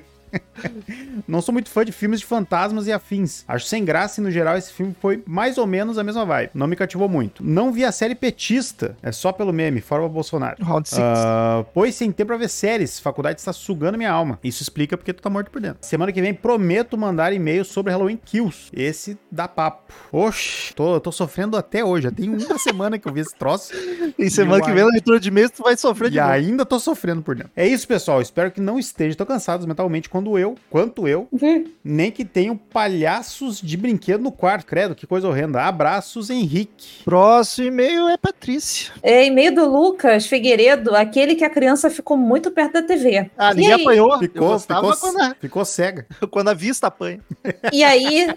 Não sou muito fã de filmes de fantasmas e afins. Acho sem graça e, no geral, esse filme foi mais ou menos a mesma vibe. Não me cativou muito. Não vi a série Petista. É só pelo meme, fora o Bolsonaro. Round six. Ah, pois sem tempo pra ver séries. Faculdade está sugando minha alma. Isso explica porque tu tá morto por dentro. Semana que vem prometo mandar e-mail sobre Halloween Kills. Esse dá papo. Oxe, tô, tô sofrendo até hoje. Já tem uma *laughs* semana que eu vi esse troço. E semana que vem na leitura de mês tu vai sofrer E de novo. ainda tô sofrendo por dentro. É isso, pessoal. Espero que não estejam tão cansados mentalmente quando eu, quanto eu, nem que tenham palhaços de brinquedo no quarto. Credo, que coisa horrenda. Abraços, Henrique. Próximo e-mail é Patrícia. É e-mail do Lucas Figueiredo, aquele que a criança ficou muito perto da TV. Ah, E ninguém aí? apanhou. Ficou, ficou, quando, a, ficou cega. *laughs* quando a vista apanha. E aí.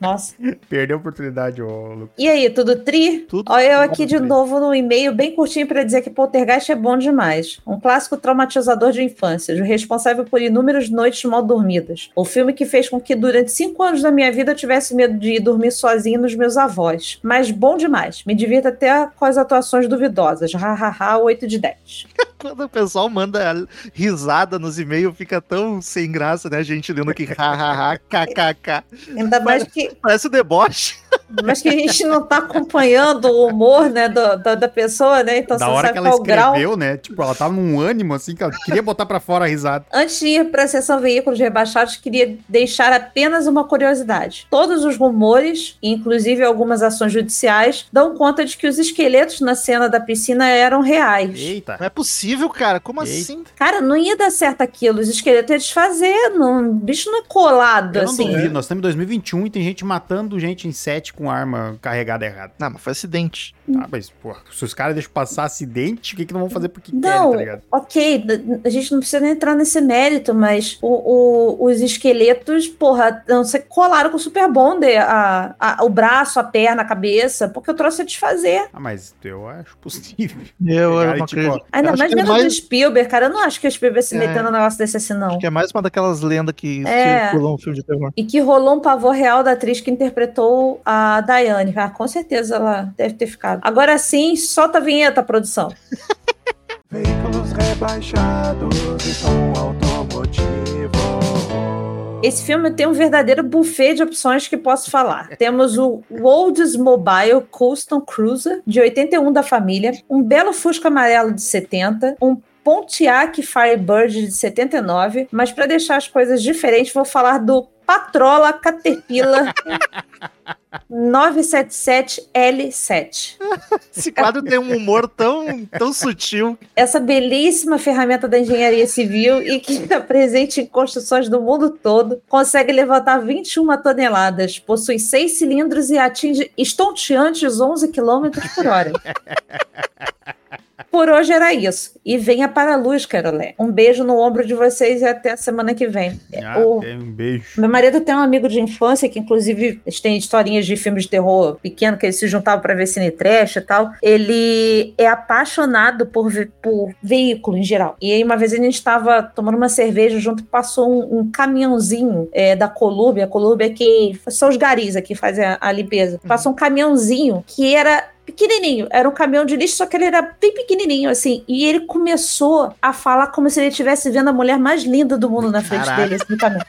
Nossa. Perdeu a oportunidade, ô Lucas. E aí, tudo tri? Tudo Olha eu aqui de tri. novo no e-mail, bem curtinho para dizer que Poltergeist é bom demais. Um clássico traumatizador de infância, responsável por noites mal dormidas. O filme que fez com que durante cinco anos da minha vida eu tivesse medo de ir dormir sozinho nos meus avós. Mas bom demais. Me divirto até com as atuações duvidosas. Hahaha, 8 de 10. *laughs* Quando o pessoal manda risada nos e-mails, fica tão sem graça, né? A gente lendo aqui, hahaha, kkk. Ainda mais que, Parece o deboche. Mas que a gente não tá acompanhando o humor, né, do- da, da pessoa, né? Então da você hora sabe que ela o grau. escreveu, né? Tipo, ela tava num ânimo, assim, que ela queria botar pra fora a risada. Antes de ir para a sessão veículos rebaixados, queria deixar apenas uma curiosidade. Todos os rumores, inclusive algumas ações judiciais, dão conta de que os esqueletos na cena da piscina eram reais. Eita. Não é possível, cara. Como Eita. assim? Cara, não ia dar certo aquilo. Os esqueletos iam desfazer. Não, o bicho não é colado, Eu não assim. duvido, nós estamos em 2021 e tem gente matando gente em set com arma carregada errada. Não, mas foi acidente. Ah, mas, pô, se os caras deixam passar acidente, o que que não vão fazer porque Não, querem, tá ligado? ok, a gente não precisa nem entrar nesse mérito, mas o- o- os esqueletos, porra, não sei, colaram com o Super Bonder a, a- o braço, a perna, a cabeça, porque eu trouxe a desfazer. Ah, mas eu acho possível. Eu, Pegaram eu não tipo, acredito. Ainda Acho mais que é vendo mais- do Spielberg, cara. Eu não acho que o Spielberg se É. meteu num negócio desse assim, não. Acho que é mais uma daquelas lendas que É. circulam um filme de terror. E que rolou um pavor real da atriz que interpretou a Diane. Ah, com certeza ela deve ter ficado. Agora sim, solta a vinheta, produção. *laughs* Veículos rebaixados e som automotivo. Esse filme tem um verdadeiro buffet de opções que posso falar. Temos o Oldsmobile Custom Cruiser, de 81 da família, um belo Fusca amarelo de 70, um Pontiac Firebird de 79, mas para deixar as coisas diferentes, vou falar do Patrola Caterpillar 977L7. Esse quadro tem um humor tão, tão sutil. Essa belíssima ferramenta da engenharia civil e que *laughs* está presente em construções do mundo todo, consegue levantar 21 toneladas, possui seis cilindros e atinge estonteantes 11 km por hora. *laughs* Por hoje era isso. E venha para a luz, Carolé. Um beijo no ombro de vocês e até a semana que vem. Ah, O- tem um beijo. Meu marido tem um amigo de infância que, inclusive, têm historinhas de filmes de terror pequeno que eles se juntavam para ver cine trash e tal. Ele é apaixonado por, ve- por veículo em geral. E aí, uma vez a gente estava tomando uma cerveja junto, passou um, um caminhãozinho é, da Colube. A Colube é que são os garis aqui que fazem a, a limpeza. Passou um caminhãozinho que era pequenininho, era um caminhão de lixo, só que ele era bem pequenininho, assim. E ele começou a falar como se ele estivesse vendo a mulher mais linda do mundo na frente Caralho. dele, assim, no caminhão.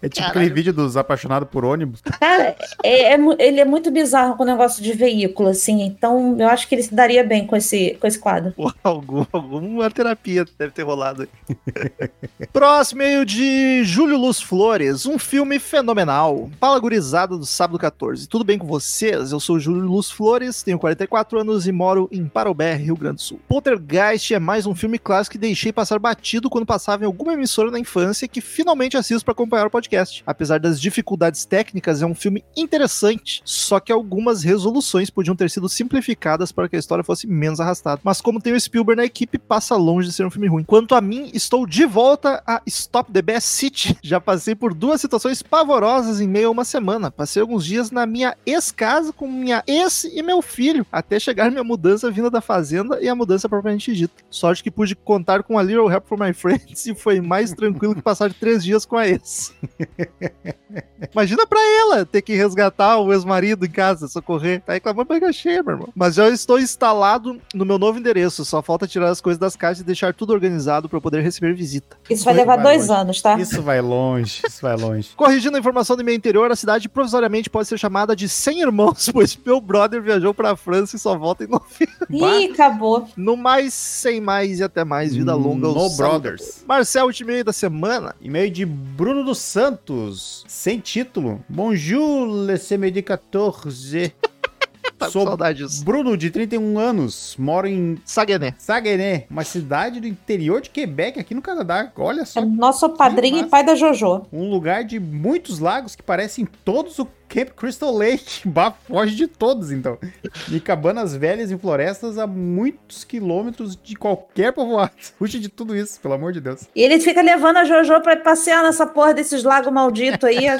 É tipo aquele vídeo dos apaixonados por ônibus. Cara, é- é ele é muito bizarro com o negócio de veículo, assim. Então, eu acho que ele se daria bem com esse, com esse quadro. Pô, algum, alguma terapia deve ter rolado aí. *laughs* Próximo e-mail de Júlio Luz Flores, um filme fenomenal. Fala gurizada do sábado 14. Tudo bem com vocês? Eu sou Júlio Luz Flores, tenho 44 anos e moro em Parobé, Rio Grande do Sul. Poltergeist é mais um filme clássico que deixei passar batido quando passava em alguma emissora na infância que finalmente assisto para acompanhar o podcast. Apesar das dificuldades técnicas, é um filme interessante, só que algumas resoluções podiam ter sido simplificadas para que a história fosse menos arrastada. Mas como tem o Spielberg na equipe, passa longe de ser um filme ruim. Quanto a mim, estou de volta a Stop the Best City. *laughs* Já passei por duas situações pavorosas em meio a uma semana. Passei alguns dias na minha ex-casa com minha ex e meu filho, até chegar minha mudança vinda da fazenda e a mudança propriamente dita. Sorte que pude contar com a Little Help for My Friends *laughs* e foi mais tranquilo que passar três dias com a ex. *laughs* Imagina pra ela ter que resgatar o ex-marido em casa, socorrer. Tá reclamando barriga cheia, meu irmão. Mas já estou instalado no meu novo endereço. Só falta tirar as coisas das caixas e deixar tudo organizado pra eu poder receber visita. Isso vai Vai levar dois longe. anos, tá? Isso vai longe, isso vai longe. *laughs* Corrigindo a informação do meu interior, a cidade provisoriamente pode ser chamada de 100 irmãos, *laughs* pois meu brother viajou pra França e só volta em novembro. Ih, acabou. No mais, sem mais e até mais. Vida longa. No Brothers. Marcel, último e-mail da semana. E-mail de Bruno dos Santos, sem título. Bonjour, le CMD 14. Tá com Sou saudade disso. Bruno, de 31 anos, moro em Saguené. Saguenay, uma cidade do interior de Quebec, aqui no Canadá. Olha É só, nosso padrinho e pai da Jojo. um lugar de muitos lagos que parecem todos o Camp Crystal Lake. *laughs* Foge de todos, então. E cabanas velhas em florestas a muitos quilômetros de qualquer povoado. *laughs* Fuge de tudo isso, pelo amor de Deus. E ele fica levando a Jojo pra passear nessa porra desses lagos malditos aí. *laughs*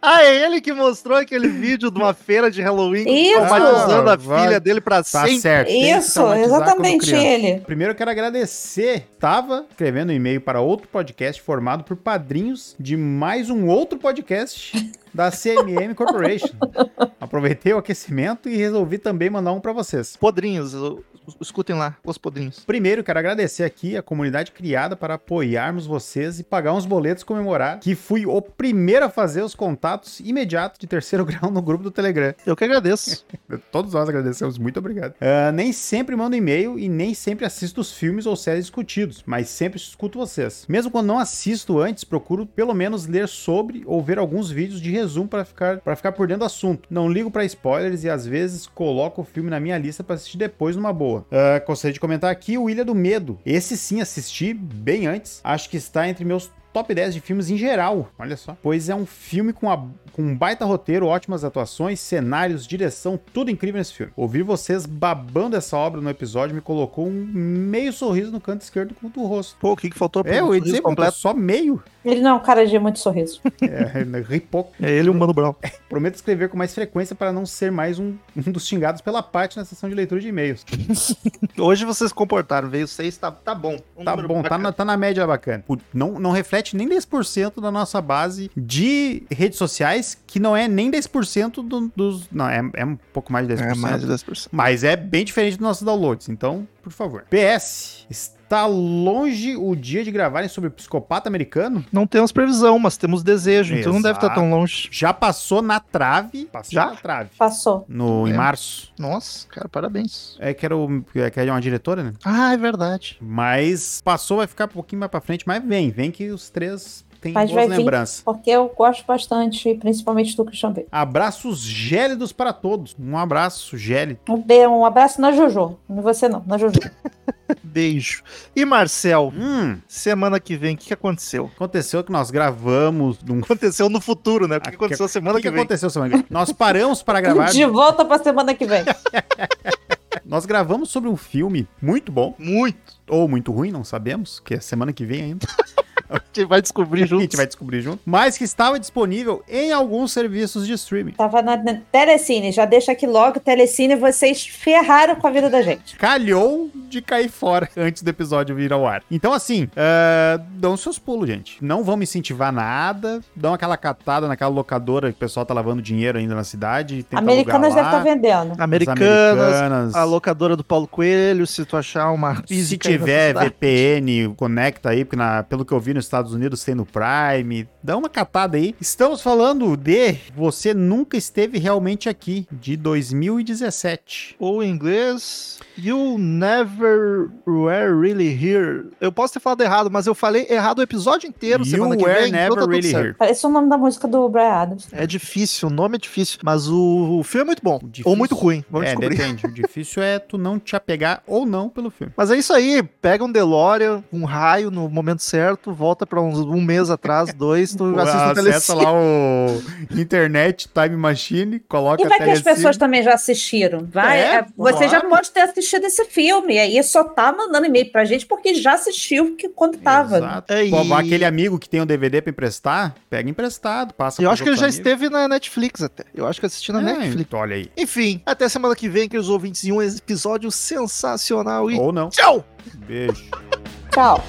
Ah, é ele que mostrou aquele vídeo de uma feira de Halloween Isso. traumatizando a Ah, vai. filha dele pra Tá sempre. certo. Isso, exatamente ele. Primeiro eu quero agradecer. Estava escrevendo um e-mail para outro podcast formado por padrinhos de mais um outro podcast da CMM Corporation. *laughs* Aproveitei o aquecimento e resolvi também mandar um para vocês. Podrinhos, eu- escutem lá, os podrinhos. Primeiro, quero agradecer aqui a comunidade criada para apoiarmos vocês e pagar uns boletos comemorar, que fui o primeiro a fazer os contatos imediatos de terceiro *laughs* grau no grupo do Telegram. Eu que agradeço. *laughs* Todos nós agradecemos, muito obrigado. Ah, nem sempre mando e-mail e nem sempre assisto os filmes ou séries discutidos, mas sempre escuto vocês. Mesmo quando não assisto antes, procuro pelo menos ler sobre ou ver alguns vídeos de resumo para ficar, pra ficar por dentro do assunto. Não ligo para spoilers e às vezes coloco o filme na minha lista para assistir depois numa boa. Ah, gostaria de comentar aqui o Ilha do Medo. Esse sim assisti bem antes. Acho que está entre meus top 10 de filmes em geral, olha só. Pois é um filme com, a- com um baita roteiro, ótimas atuações, cenários, direção, tudo incrível nesse filme. Ouvir vocês babando essa obra no episódio me colocou um meio sorriso no canto esquerdo do rosto. Pô, o que, que faltou É, eu ia dizer, completo. só meio. Ele não é um cara de muito sorriso. É, ri pouco. É ele e o Mano Brown. Prometo escrever com mais frequência para não ser mais um, um dos xingados pela parte na sessão de leitura de e-mails. *laughs* Hoje vocês se comportaram, veio seis, tá, tá bom. Um Tá bom, tá na, tá na média bacana. Não, não reflete nem 10% da nossa base de redes sociais, que não é nem 10% do- dos. Não, é, é um pouco mais de 10%. É mais de 10%. Mas é bem diferente dos nossos downloads, então, por favor. PS, está longe o dia de gravarem sobre o psicopata americano? Não temos previsão, mas temos desejo, então não deve estar Exato. tão longe. Já passou na trave. Passou Já? na trave. Passou. No, Em É. março. Nossa, cara, parabéns. É que era, o, é que era uma diretora, né? Ah, é verdade. Mas passou, vai ficar um pouquinho mais pra frente, mas vem, vem que os três têm Mas boas lembranças. Porque eu gosto bastante, principalmente do Christian Bale. Abraços gélidos para todos. Um abraço gélido. Um, be- um abraço na Jojo. Não você não, na Jojo. *laughs* Beijo. E Marcel, Hum, semana que vem, o que, que aconteceu? aconteceu que nós gravamos num Aconteceu no futuro, né? O que, que aconteceu que- semana O que, que, que vem? aconteceu semana que vem? Nós paramos para *laughs* gravar. De volta pra semana que vem. *laughs* Nós gravamos sobre um filme muito bom, Muito. ou muito ruim, não sabemos, que é semana que vem ainda. A gente vai descobrir A junto. gente vai descobrir junto. Mas que estava disponível em alguns serviços de streaming. Tava na, na Telecine. Já deixa aqui logo, Telecine, vocês ferraram com a vida da gente. Calhou de cair fora antes do episódio vir ao ar. Então, assim, é, dão seus pulos, gente. Não vão me incentivar nada. Dão aquela catada naquela locadora que o pessoal tá lavando dinheiro ainda na cidade. tenta Americanas alugar deve estar vendendo. Americanas, Americanas. a locadora do Paulo Coelho, se tu achar uma Se tiver. VPN, conecta aí, porque na- pelo que eu vi nos Estados Unidos tem no Prime. Dá uma catada aí. Estamos falando de Você Nunca Esteve Realmente Aqui, de 2017. Ou em inglês, You Never Were Really Here. Eu posso ter falado errado, mas eu falei errado o episódio inteiro You semana que Were vem. então Never tá tudo Really certo. Here. Parece o nome da música do Brian Adams. É difícil, o nome é difícil, mas o, o filme é muito bom. Difícil. Ou muito ruim, vamos é, descobrir. depende. O difícil é tu não te apegar ou não pelo filme. Mas é isso aí, pega um DeLorean, um raio no momento certo, volta pra uns um mês atrás, dois, tu *laughs* assiste no Acessa telecine. lá o Internet Time Machine, coloca E vai que as pessoas também já assistiram. Vai, É, é, você já claro. pode ter assistido esse filme. E aí só tá mandando e-mail pra gente porque já assistiu que quando tava. Exato. É, Pô, e- Aquele amigo que tem o DVD pra emprestar, pega emprestado, passa Eu acho que ele já amigos. esteve na Netflix até. Eu acho que assisti na É, Netflix. então, olha aí. Enfim, até semana que vem, queridos ouvintes, em um episódio sensacional e Ou não. tchau! Beijo. Tchau.